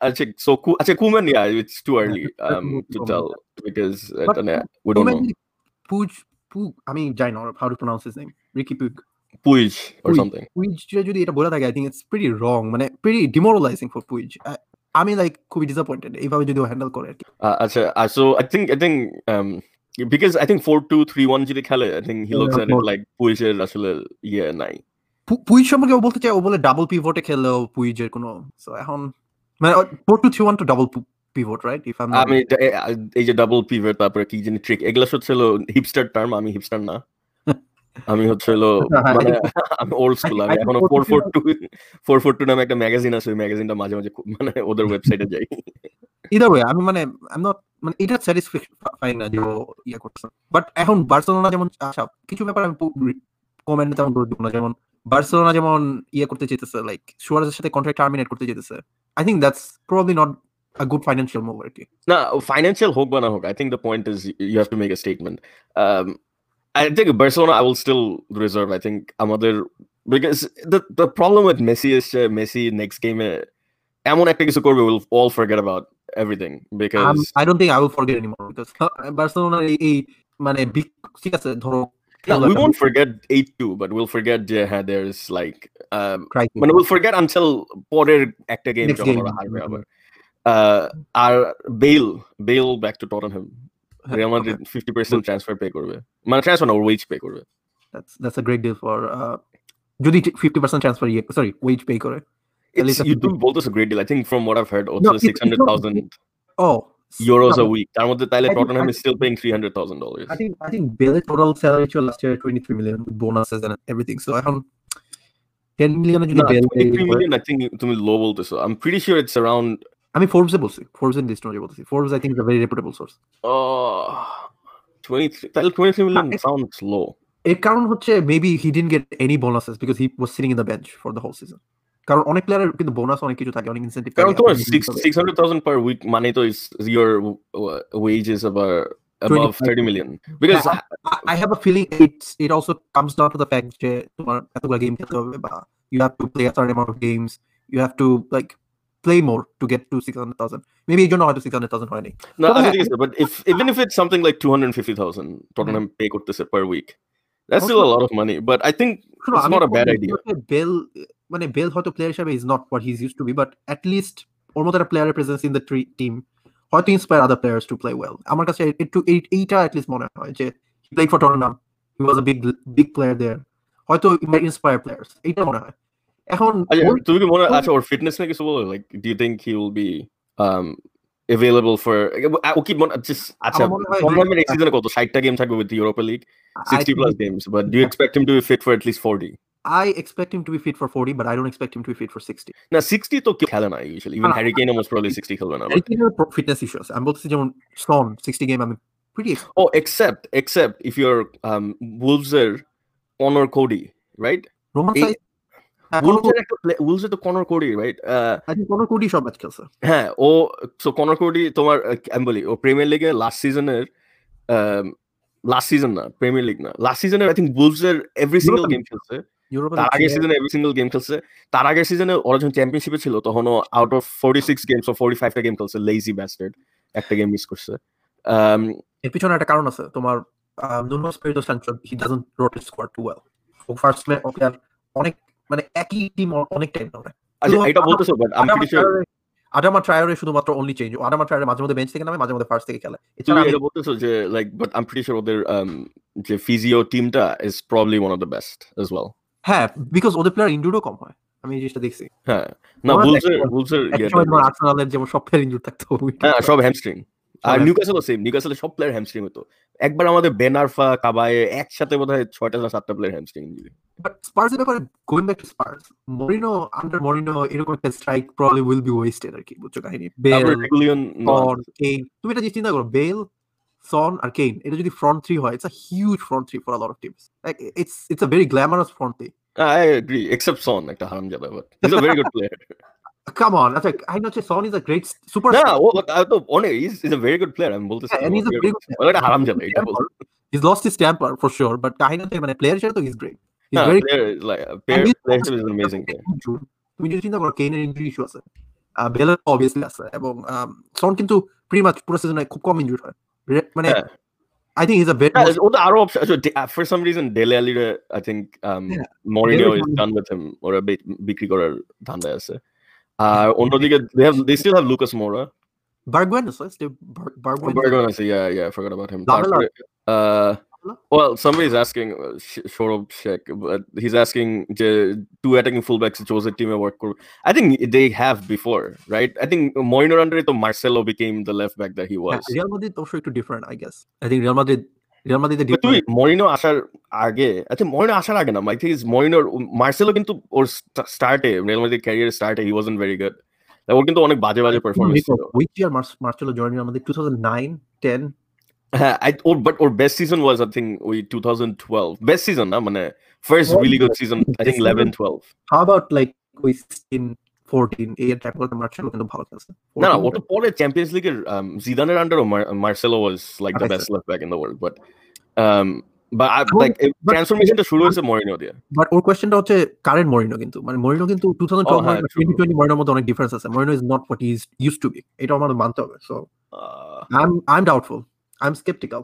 S1: আচ্ছা, so Ku- আচ্ছা, Koeman, yeah, it's too early um, to
S2: Koeman.
S1: tell because uh,
S2: But
S1: uh, we don't know.
S2: পুজ পুগ আমি জানি না how to pronounce his name Riqui Puig
S1: Puig or
S2: Puig.
S1: something.
S2: Puig যদি এটা বলে থাকে I think it's pretty wrong মানে For আমি লাইক খুবই ডিসঅ্যাপয়েন্টেড এইভাবে যদি হ্যান্ডেল করে আর কি।
S1: আচ্ছা, so I think I think um, because I think four two three one যদি খেলে I think he looks
S2: Yeah,
S1: at it
S2: more-
S1: like Puig এর আসলে ইয়ে নাই।
S2: পুইজ সম্পর্কে ও বলতে চাই ও বলে ডাবল পিভটে খেললেও পুইজের কোনো সো এখন মানে four two three one two double pivot right if I
S1: আমি এটা- এই যে ডাবল পিভট তারপরে কি জানি ট্রিক এগুলো হচ্ছিল হিপস্টার টার্ম আমি হিপস্টার না। আমি হচ্ছে
S2: হ্যাঁ,
S1: মানে আমি ওল্ড স্কুল আমি এখনও
S2: 442
S1: four four two four four two নামে একটা ম্যাগাজিন আছে ওই ম্যাগাজিনটা মাঝে মাঝে মানে ওদের ওয়েবসাইটে যাই।
S2: ইদার ওয়ে আমি মানে আই নট মানে এটা স্যাটিসফাইং না যে ও ইয়ে করছে। বাট এখন বার্সেলোনা যেমন আচ্ছা কিছু ব্যাপার আমি কমেন্ট তেমন করে দিব না। যেমন বার্সেলোনা যেমন ইয়ে করতে চেয়েছে লাইক সুয়ারেজের সাথে কন্ট্রাক্ট টার্মিনেট করতে চেয়েছে I think that's probably not a good financial move আর কি
S1: না ফাইন্যান্সিয়াল হোক বা না হোক I think the point is you have to make a statement I think Barcelona I will still reserve I think আমাদের because the the problem with Messi এসছে Messi next গেমে এমন একটা কিছু করবে will all forget about everything because
S2: I don't think I will forget anymore because বার্সেলোনার এই এই মানে big ঠিক আছে ধরো
S1: No, we won't forget 8-2, but we'll forget যে হ্যাঁ there's like um,
S2: crisis.
S1: মানে we'll forget until পরের একটা game
S2: Next
S1: যখন
S2: game.
S1: ওরা হারবে আবার Uh, R Bale Bale back to Tottenham Real Madrid 50% transfer pay করবে মানে ট্রান্সফার না ওয়েজ পে করবে
S2: that's that's a great deal for uh, যদি ফিফটি পার্সেন্ট ট্রান্সফার ইয়ে সরি ওয়েজ পে করে At
S1: It's,
S2: least
S1: you do both is a great deal. I think from what I've heard,
S2: No,
S1: also
S2: it- it's
S1: six hundred thousand
S2: oh
S1: euros a
S2: no,
S1: week. তার মধ্যে তাইলে
S2: I think-
S1: Tottenham
S2: I
S1: is still paying three hundred thousand dollars.
S2: I think I think Bale's total salary ছিল last year 23 million with bonuses and everything. So এখন 10 million যদি
S1: No,
S2: Bale
S1: twenty three million. I think তুমি low বলতেছো. I'm pretty sure it's around.
S2: আমি Forbes এ বলছি Forbes এর list অনুযায়ী বলছি Forbes I think is a very reputable source.
S1: Uh, 23 তাহলে 23 million
S2: it's-
S1: sounds low.
S2: এর কারণ হচ্ছে maybe he didn't get any bonuses because he was sitting in the bench for the whole season কারণ অনেক প্লেয়ারের কিন্তু বোনাস অনেক কিছু থাকে অনেক ইনসেন্টিভ
S1: কারণ
S2: থাকে
S1: তোমার
S2: আপনি
S1: six
S2: দিতে হবে।
S1: six hundred thousand per week মানে তো is your uh, wages about above
S2: 25.
S1: thirty million because
S2: Yeah, I- I have a feeling it's it also comes down to the fact যে তোমার এতগুলো গেম খেলতে হবে বা you have to play a certain amount of games you have to like play more to get to 600,000 maybe এই জন্য হয়তো 600,000 হয়নি
S1: no,
S2: But
S1: I
S2: I-
S1: think it's, but if even if it's something like two hundred fifty thousand Tottenham pay করতেছে per week, that's still a lot of money. But I think
S2: শোনো,
S1: it's
S2: আমি
S1: not a bad
S2: বলব
S1: idea.
S2: যে Bale মানে Bale হয়তো player হিসেবে is not what he is use to be but at least ওর মতো একটা প্লেয়ারের প্রেজেন্স ইন দ্য টিম হয়তো inspire other players to play well আমার কাছে একটু এই- এইটা অ্যাট লিস্ট মনে হয় যে he play for Tottenham he was a big big player there হয়তো ইন্সপায়ার প্লেয়ার্স এইটা মনে হয় এখন
S1: আচ্ছা,
S2: ওর-
S1: তুমি কি মনে
S2: ওর-
S1: আচ্ছা ওর ফিটনেস নাকি কিছু বলো like do you think he will be um available for ও কি মনে just আচ্ছা
S2: আমার মনে হয়
S1: টুর্নামেন্ট এই সিজনে কত 60টা গেম থাকবে with the Europa League
S2: I
S1: 60 plus
S2: think-
S1: games but do you expect him to be fit for at least 40
S2: I expect him to be fit for 40 but I don't expect him to be fit for 60
S1: না 60 তো কেউ খেলে না usually even
S2: না,
S1: Harry Kane almost probably 60 খেলবে না but-
S2: fitness issue আছে আমি বলতেছি যেমন সন 60 গেম আমি pretty ex-
S1: oh except except if you're um Wolves এর Connor Cody right
S2: রোমান
S1: এই-
S2: হ্যাঁ,
S1: তো
S2: সব ম্যাচ খেলছে।
S1: ও সো কনর কোডি তোমার আহ, আমি বলি ও প্রিমিয়ার লিগে লাস্ট সিজনের লাস্ট সিজন না প্রিমিয়ার লিগ না লাস্ট সিজনের I think Bulls every
S2: single
S1: game খেলছে। তার আগের সিজনে এভরি সিঙ্গেল গেম খেলছে। তার আগের সিজনে ওরা যখন চ্যাম্পিয়নশিপে ছিল তখন out of forty six games forty ফাইভটা game খেলছে লেজি ব্যাস্টার্ড একটা গেম মিস করছে। Um,
S2: এর পিছনে একটা কারণ আছে তোমার Nuno Espirito Santo he doesn't rotate squad too well O first অনেক মানে একই টিম অনেক টাইম ধরে।
S1: আচ্ছা এটা বলতেছো বাট আমি প্রিটি
S2: আডামা ট্রায়ারে শুধুমাত্র অনলি চেঞ্জ আডামা ট্রায়ারে মাঝে মধ্যে বেঞ্চ থেকে নামে মাঝে মধ্যে ফার্স্ট থেকে খেলে।
S1: তুমি এটা বলতেছো যে like but I am pretty sure ওদের um, যে ফিজিও টিমটা is probably one of the best as well
S2: হ্যাঁ বিকজ ওদের প্লেয়ার ইনজুরিও কম হয়। আমি এই জিনিসটা দেখছি।
S1: হ্যাঁ না বুলসের বুলসের
S2: আর্সেনালের যেমন সব প্লেয়ার ইনজুর থাকতো।
S1: হ্যাঁ সব হ্যামস্ট্রিং আর সেম সব প্লেয়ার হ্যামস্ট্রিং হতো। একবার আমাদের বেনারফা কাবায়ে একসাথে বোধহয় ছয়টা না সাতটা প্লেয়ার হ্যামস্ট্রিং ইঞ্জুরি
S2: বাট স্পার্সের ব্যাপারে going back to Spurs Mourinho under Mourinho এরকম একটা strike probably will be wasted আর কি বুঝছ কাহিনী? বেল
S1: তারপরে রেগুলিয়ন
S2: সন কেইন তুমি এটা জিনিস চিন্তা করো বেল সন আর কেইন এটা যদি ফ্রন্ট থ্রি হয় it's a huge front three for a lot of teams like it's it's a very glamorous front three
S1: I agree except Son একটা হারামজাদা but he is a very good player
S2: come on আচ্ছা I know Son is a great super
S1: না ও I তো অনেক is is a very good player আমি বলতেছি
S2: and he's a very good player.
S1: ও একটা হারামজাদা এটা বল।
S2: He's lost his temper for sure, but কাহিনীতে মানে প্লেয়ার হিসেবে তো he's great. He's
S1: না
S2: very
S1: player like player
S2: he's
S1: player
S2: also
S1: is an amazing player
S2: injured. তুমি যদি চিন্তা করো কেইনের ইনজুরি ইস্যু আছে বেলের অবভিয়াসলি আছে এবং সন কিন্তু প্রি মাচ পুরো সিজনে খুব কম ইনজুর হয় রে- মানে
S1: হ্যাঁ।
S2: I think is a bet
S1: Yeah, ও তো আরো option- so, de- uh, for some reason Dele Alli রে, I think um,
S2: Yeah.
S1: Mourinho
S2: Dele
S1: is
S2: Alli-
S1: done with him ওরা বে- বিক্রি করার ধান্দায় আছে আর অন্যদিকে they have they still have Lucas Moura
S2: বার্গুয়েন আছে still Bar- Barguen
S1: Bergman আছে yeah yeah I forgot about him
S2: Lamela.
S1: তারপরে, uh,
S2: Lamela?
S1: well somebody's asking uh, Sh- Shorab Sheikh but he's asking two attacking fullbacks Jose team work I think they have before right I think Mourinho under তো Marcelo became the left back that he was
S2: Real Madrid অবশ্য একটু different I guess I think Real Madrid Real
S1: Madrid তুই Mourinho আসার আগে আচ্ছা Mourinho আসার আগে না মাই থিং ইজ মরিনোর মার্সেলো কিন্তু ওর স্টার্টে রিয়াল মাদ্রিদ ক্যারিয়ার স্টার্টে হি ওয়াজন্ট ভেরি গুড ওর কিন্তু অনেক বাজে বাজে পারফরম্যান্স ছিল
S2: which year Marcelo join Real Madrid 2009 10
S1: হ্যাঁ আই ওর but or best season was I think ওই 2012 বেস্ট সিজন না মানে first
S2: Oh,
S1: really good season I think 11 12
S2: how about like ওই 16 14 এই টাইপ করতে মার্সেলো কিন্তু ভালো খেলছে
S1: না না ওটা পরে চ্যাম্পিয়ন্স লিগের জিদানের আন্ডারও Marcelo was like the
S2: Okay,
S1: best left back in the world but um but I,
S2: Well,
S1: like
S2: but-
S1: ট্রান্সফরমেশনটা শুরু হয়েছে মরিনো দিয়ে
S2: বাট ওর কোয়েশ্চেনটা হচ্ছে কারেন্ট মরিনো কিন্তু মানে মরিনো কিন্তু 2012
S1: Oh, হ্যাঁ, true.
S2: 2020 মরিনোর মধ্যে অনেক ডিফারেন্স আছে Mourinho is not what is use to be এটা আমাদের মানতে হবে so
S1: ah,
S2: I am I am doubtful I am sceptical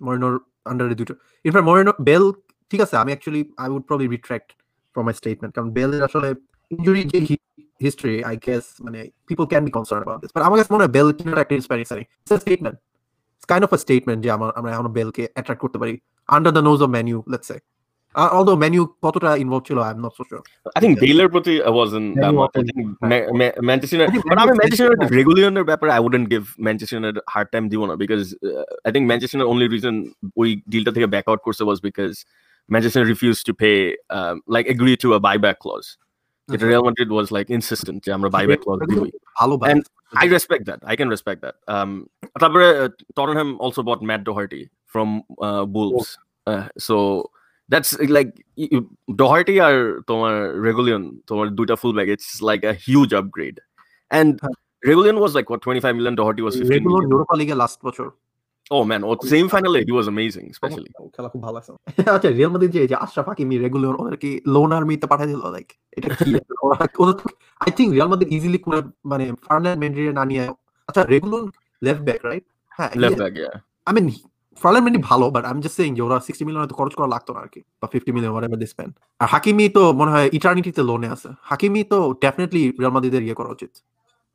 S2: মরিনোর আন্ডারে দুটো ইনফ্যাক্ট মরিনো বেল ঠিক আছে, আমি actually I would probably retract for my statement কারণ বেলের আসলে ইনজুরি যে হিস্ট্রি আই গেস মানে people can be concern about this but আমার কাছে মনে হয় বেল একটা inspiring sorry it's statement it's kind of a statement যে আমার আমরা এখনও বেলকে অ্যাট্রাক্ট করতে পারি under the nose of menu let's say although menu কতটা ইনভলভ ছিল I am not so sure
S1: I think Baylor প্রতি I wasn't that
S2: Man
S1: much. I
S2: wasn't
S1: think
S2: that
S1: Ma- Ma- Manchester United,
S2: I think
S1: but I
S2: Man
S1: mean Manchester
S2: United-
S1: United regular ব্যাপারে I wouldn't give Manchester United a hard time দিব না because uh, I think Manchester United only reason ওই ডিলটা থেকে back out করছে was because Manchester United refused to pay um, like agree to a buyback clause. যেটা Real Madrid was like insistent যে আমরা buyback clause দিবই।
S2: ভালো ভাই
S1: And I respect that. I can respect that. Um, তারপরে uh, Tottenham also bought Matt Doherty from uh, Uh, uh, like y- y- আর তোমার Regulion, তোমার দুইটা fullback. It's like a huge upgrade. And
S2: হ্যাঁ।
S1: Regulion was like what 25 million. Doherty was 15 regular
S2: Europa লিগে last বছর
S1: Oh man, oh, same finale he was amazing, especially.
S2: খেলা খুব ভালো লাগছে আচ্ছা রিয়াল মাদ্রিদ যে এই যে আশরাফ হাকিমি রেগুলার ওদেরকে লোন আর্মিতে পাঠিয়ে দিল লাইক এটা কি I think Real Madrid easily করে মানে ফার্ল্যান্ড মেন্ড্রি না নিয়ে আচ্ছা রেগুলার লেফট ব্যাক রাইট হ্যাঁ
S1: Left back, yeah.
S2: I mean Ferland Mendy ভালো বাট আমি জাস্ট সেইং যে ওরা সিক্সটি মিলিয়ন হয়তো খরচ করা লাগতো না আর কি বা fifty million whatever they spend R Hakimi তো মনে হয় ইটার্নিটিতে লোনে আছে। হাকিমি তো ডেফিনেটলি রিয়াল মাদ্রিদের ইয়ে করা উচিত।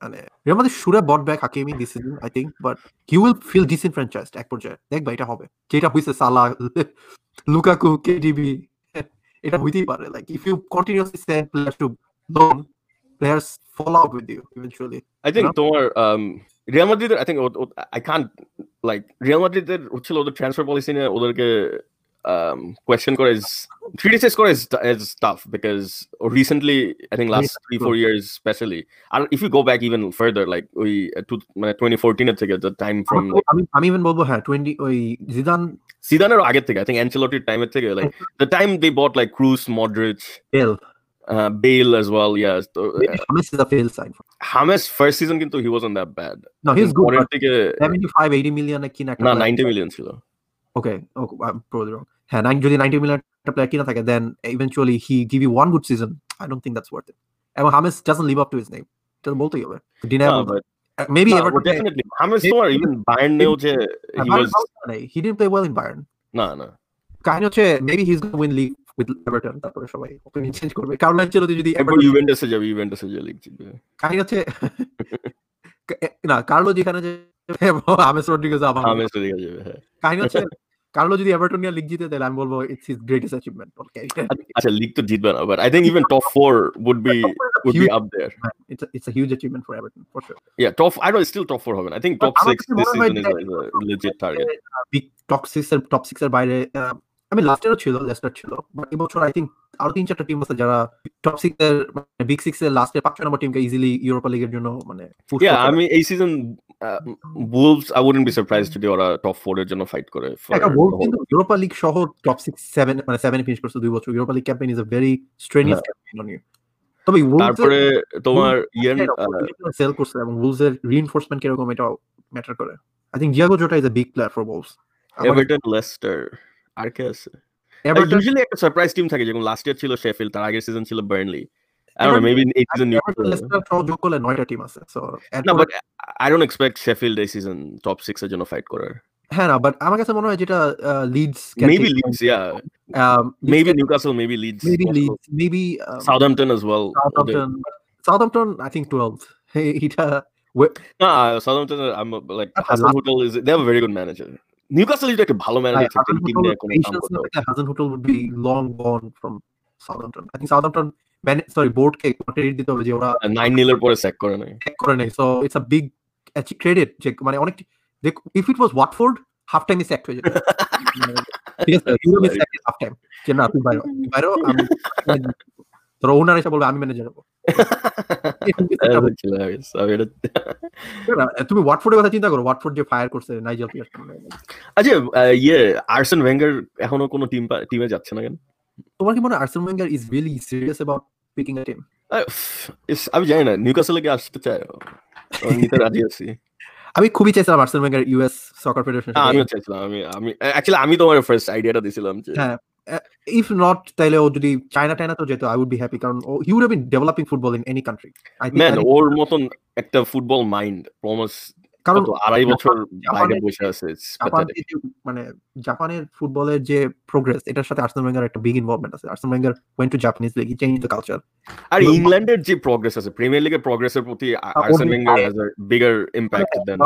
S2: মানে Real Madrid should bought back Hakimi this season I think but he will feel disenfranchised এক পর্যায়ে। দেখবা এটা হবে। যেটা হইছে সালা লুকাকু কেডিবি এটা হইতেই পারে। Like if you continuously send players to loan players fall out with you
S1: I think
S2: know?
S1: তোমার um, Real Madrid I think ও- ও- I can't like Real Madrid এর হচ্ছিল ওদের ট্রান্সফার পলিসি নিয়ে ওদেরকে um, question করে is criticize করে tough because recently I think last
S2: Yeah,
S1: three
S2: true.
S1: four years especially and if you go back even further like ওই uh, to, মানে 2014 এর থেকে the time from like,
S2: আমি আমি ইভেন বলব হ্যাঁ টোয়েন্টি ওই জিদান
S1: সিদানের আগের থেকে I think Ancelotti টাইমের থেকে like the time they bought like Cruz Modric
S2: fail
S1: uh, Bale as well yes তো,
S2: Maybe James is a fail sign.
S1: James first season কিন্তু he wasn't that bad
S2: No, he's good.
S1: পরের
S2: But
S1: দিকে
S2: 75, 80 million এ কিনা একটা
S1: না
S2: player-
S1: 90 million ছিল
S2: Okay, okay, I'm probably wrong. হ্যাঁ, nine- যদি 90 million একটা player কিনা থাকে, then eventually he give you one good season. I don't think that's worth it. এবং James doesn't live up to his name. এটা তো বলতেই হবে. Deniable.
S1: No, but
S2: Uh, maybe
S1: no,
S2: Everton-
S1: well, definitely. James
S2: maybe-
S1: তোমার even Bayern নেও যে
S2: Uh,
S1: he
S2: Bayern
S1: was
S2: ভালো খেলে নাই. He didn't play well in Bayern.
S1: না না
S2: কাহিনী হচ্ছে maybe he's going to win league with Everton তারপরে সবাই opinion change করবে। কারণ আনচেলত্তি যদি
S1: ইউভেন্টাসে যাবে ইউভেন্টাসে যে লিগ জিতবে।
S2: কাহিনী হচ্ছে না কার্লো যেখানে যে আমেস রড্রিগেজ আবার
S1: হামেস দিকে যাবে হ্যাঁ।
S2: কাহিনী হচ্ছে কার্লো যদি এভারটন লিগ জিতে তাহলে আমি বলব ইটস হিজ গ্রেটেস্ট অ্যাচিভমেন্ট
S1: আচ্ছা লিগ তো জিতবে না but I think even top 4 would be would be up there
S2: it's a, it's a huge achievement for Everton for sure.
S1: yeah top I know it's still top 4 হবে I think top 6
S2: কাছে
S1: this
S2: মনে হয়
S1: season is, a legit target
S2: big top six এর top six এর বাইরে আমি last ইয়ারও ছিল Leicester ছিল বাট এবছর আই থিঙ্ক আরও তিন চারটা টিম আছে যারা টপ সিক্স এর মানে বিগ সিক্স এর লাস্টের পাঁচ নম্বর টিমকে ইজিলি ইউরোপা লিগের জন্য মানে
S1: mean এই season Wolves I wouldn't be surprised যদি ওরা টপ 4 এর জন্য ফাইট করে
S2: ইউরোপা লিগ সহ টপ সিক্স সেভেন মানে সেভেন ফিনিশ করছে দুই বছর। Europa league campaign is a very strenuous campaign on you তবে
S1: তারপরে তোমার ইয়েন
S2: সেল করছে এবং Wolves এর রিইনফোর্সমেন্ট কীরকম এটাও ম্যাটার করে। I think Diogo Jota is a big player for
S1: Everton Leicester আর কে আছে
S2: এভারটন
S1: ইউজুয়ালি একটা সারপ্রাইজ টিম থাকে যেমন লাস্ট ইয়ার ছিল শেফিল্ড তার আগের সিজন ছিল Burnley I don't know, maybe in eight season.
S2: Everton Leicester সহ যোগ করলে নয়টা টিম আছে so
S1: No, but I don't expect Sheffield এই season top six এর জন্য fight করার.
S2: হ্যাঁ না বাট আমার কাছে মনে হয় যেটা Leeds
S1: Maybe Leeds, yeah. Maybe Newcastle, maybe Leeds.
S2: maybe
S1: also.
S2: Leeds maybe um,
S1: Southampton as well.
S2: Southampton Southampton I think 12th এটা
S1: Nah, Southampton, I'm uh, like
S2: Okay,
S1: Hassan
S2: last-
S1: Hotel is they have a very good manager. Newcastle is একটা ভালো manager থাকতেন team নিয়ে কোনো কাম করতে হবে।
S2: Hazen Hotel would be long gone from Southampton. I think Southampton man sorry board কে credit দিতে হবে যে ওরা
S1: নাইন নীলের পরে স্যাক করে নাই।
S2: করে নেই। সো যে মানে অনেক if it was Watford half টাইমে স্যাক্ট হয়ে যেত। ঠিক আছে হাফ টাইম যে না তুই বাইরো বাইরো আমি তোর ওনার এসে বলবে আমি ম্যানেজার হব। তুমি ওয়াটফোর্ডের কথা চিন্তা করো। ওয়াটফোর্ড যে ফায়ার করছে নাইজেল পিয়ারসন
S1: আচ্ছা ইয়ে আর্সেন ওয়েঙ্গার এখনও কোনো টিম টিমে যাচ্ছে না কেন?
S2: তোমার কি মনে হয় Arsene Wenger is really serious about picking
S1: a team আমি জানি না নিউকাসলে কি আসতে চায়? নিতে রাজি আছি।
S2: আমি খুবই চাইছিলাম Arsene Wenger US soccer
S1: federation আমিও চাইছিলাম আমি আমি অ্যাকচুয়ালি আমি তোমার ফার্স্ট আইডিয়াটা দিছিলাম যে
S2: হ্যাঁ। ইফ নট তাইলে ও যদি চায়না টাইনা তো যেত আই উড বি হ্যাপি কারণ ও he would have been developing football in any country
S1: I
S2: mean
S1: ওর মতন একটা ফুটবল মাইন্ড প্রমোস
S2: কারণ
S1: আড়াই বছর বাইরে বসে আছে
S2: মানে জাপানের ফুটবলের যে প্রোগ্রেস এটার সাথে আর্সেন ওয়েঙ্গার একটা বিগ ইনভলভমেন্ট আছে। Arsene Wenger went to Japanese league he change the culture
S1: আর ইংল্যান্ডের যে প্রগ্রেস আছে প্রিমিয়ার লিগের প্রগ্রেসের প্রতি
S2: ওর
S1: আর্সেন
S2: যে Wenger
S1: has a bigger impact than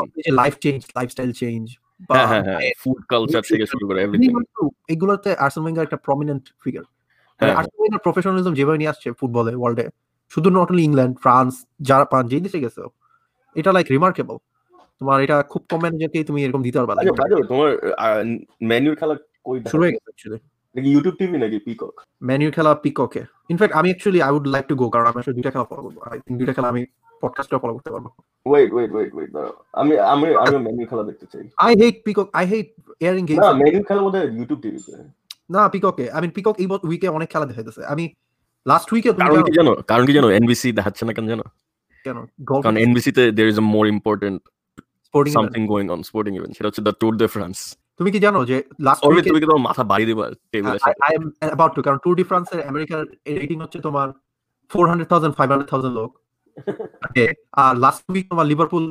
S2: life change lifestyle change বা
S1: হ্যাঁ হ্যাঁ হ্যাঁ ফুড কালচার থেকে শুরু করে এভরিথিং
S2: এগুলোতে আর্সেন ওয়েঙ্গার একটা prominent
S1: figure
S2: Arsene Wenger professionalism যেভাবে নিয়ে আসছে ফুটবলে ওয়ার্ল্ডে শুধু not only England France Japan যেই দেশে গেছে এটা লাইক রিমার্কেবল তোমার এটা খুব কম ম্যানেজারকেই তুমি এরকম দিতে পারবা।
S1: আচ্ছা তোমার মেনুর খেলা কই
S2: শুরু হয়ে গেছে অ্যাকচুয়ালি
S1: নাকি ইউটিউব টিভি নাকি পিকক
S2: ম্যানুর খেলা পিককে ইনফ্যাক্ট আমি actually I would like to go কারণ আমি আসলে দুইটা খেলা ফলো করব। আই থিঙ্ক দুইটা খেলা আমি পডকাস্টটা ফলো করতে পারব।
S1: ওয়েট ওয়েট ওয়েট ওয়েট দাঁড়াও। আমি আমি আমি মেনুর খেলা দেখতে চাই।
S2: I hate Peacock I hate airing games
S1: না মেনুর খেলা বোধহয় ইউটিউব টিভিতে
S2: না পিককে আই মিন পিকক এই উইকে অনেক খেলা দেখাইতেছে। আমি লাস্ট উইকে
S1: কারণ কি জানো কারণ কি জানো? এনবিসি দেখাচ্ছে না কেন জানো?
S2: কেন? গল্ফ
S1: কারণ এনবিসি তে there is a more important
S2: sporting
S1: something going on sporting event সেটা হচ্ছে দ্য ট্যুর ডে ফ্রান্স
S2: তুমি কি জানো যে লাস্ট উইকে
S1: তুমি কি তোমার মাথা বাড়ি দিবা টেবিলের সাথে
S2: আই এম অ্যাবাউট টু কারণ ট্যুর ডি ফ্রান্সের আমেরিকার রেটিং হচ্ছে তোমার 400,000 500,000 লোক। Okay, আর লাস্ট উইক তোমার Liverpool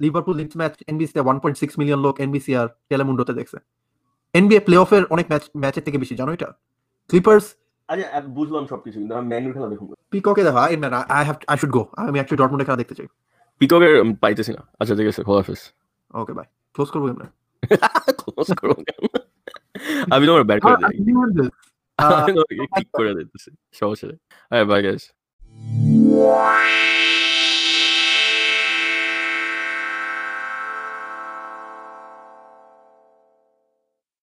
S2: Liverpool Leeds match NBC 1.6 million লোক এনবিসি আর টেলেমুন্ডোতে দেখছে। এনবিএ প্লেঅফের অনেক ম্যাচ ম্যাচের থেকে বেশি জানো এটা? ক্লিপার্স
S1: বুঝলাম সবকিছু কিন্তু আমি মেনুর খেলা দেখুন।
S2: পিককে দেখা I man I have I should go আমি অ্যাকচুয়ালি ডটমুন্ডে খেলা দেখতে চাই।
S1: পাইতেছি না। আচ্ছা ঠিক আছে খোলা হাফেজ।
S2: ওকে বাই ক্লোজ করব আমরা
S1: ক্লোজ করো কেন? আমি তোমার ব্যাট করে দিই।
S2: Uh,
S1: আমি তোমাকে কিক করে দিতেছি সমস্যা নেই। Bye guys Wow.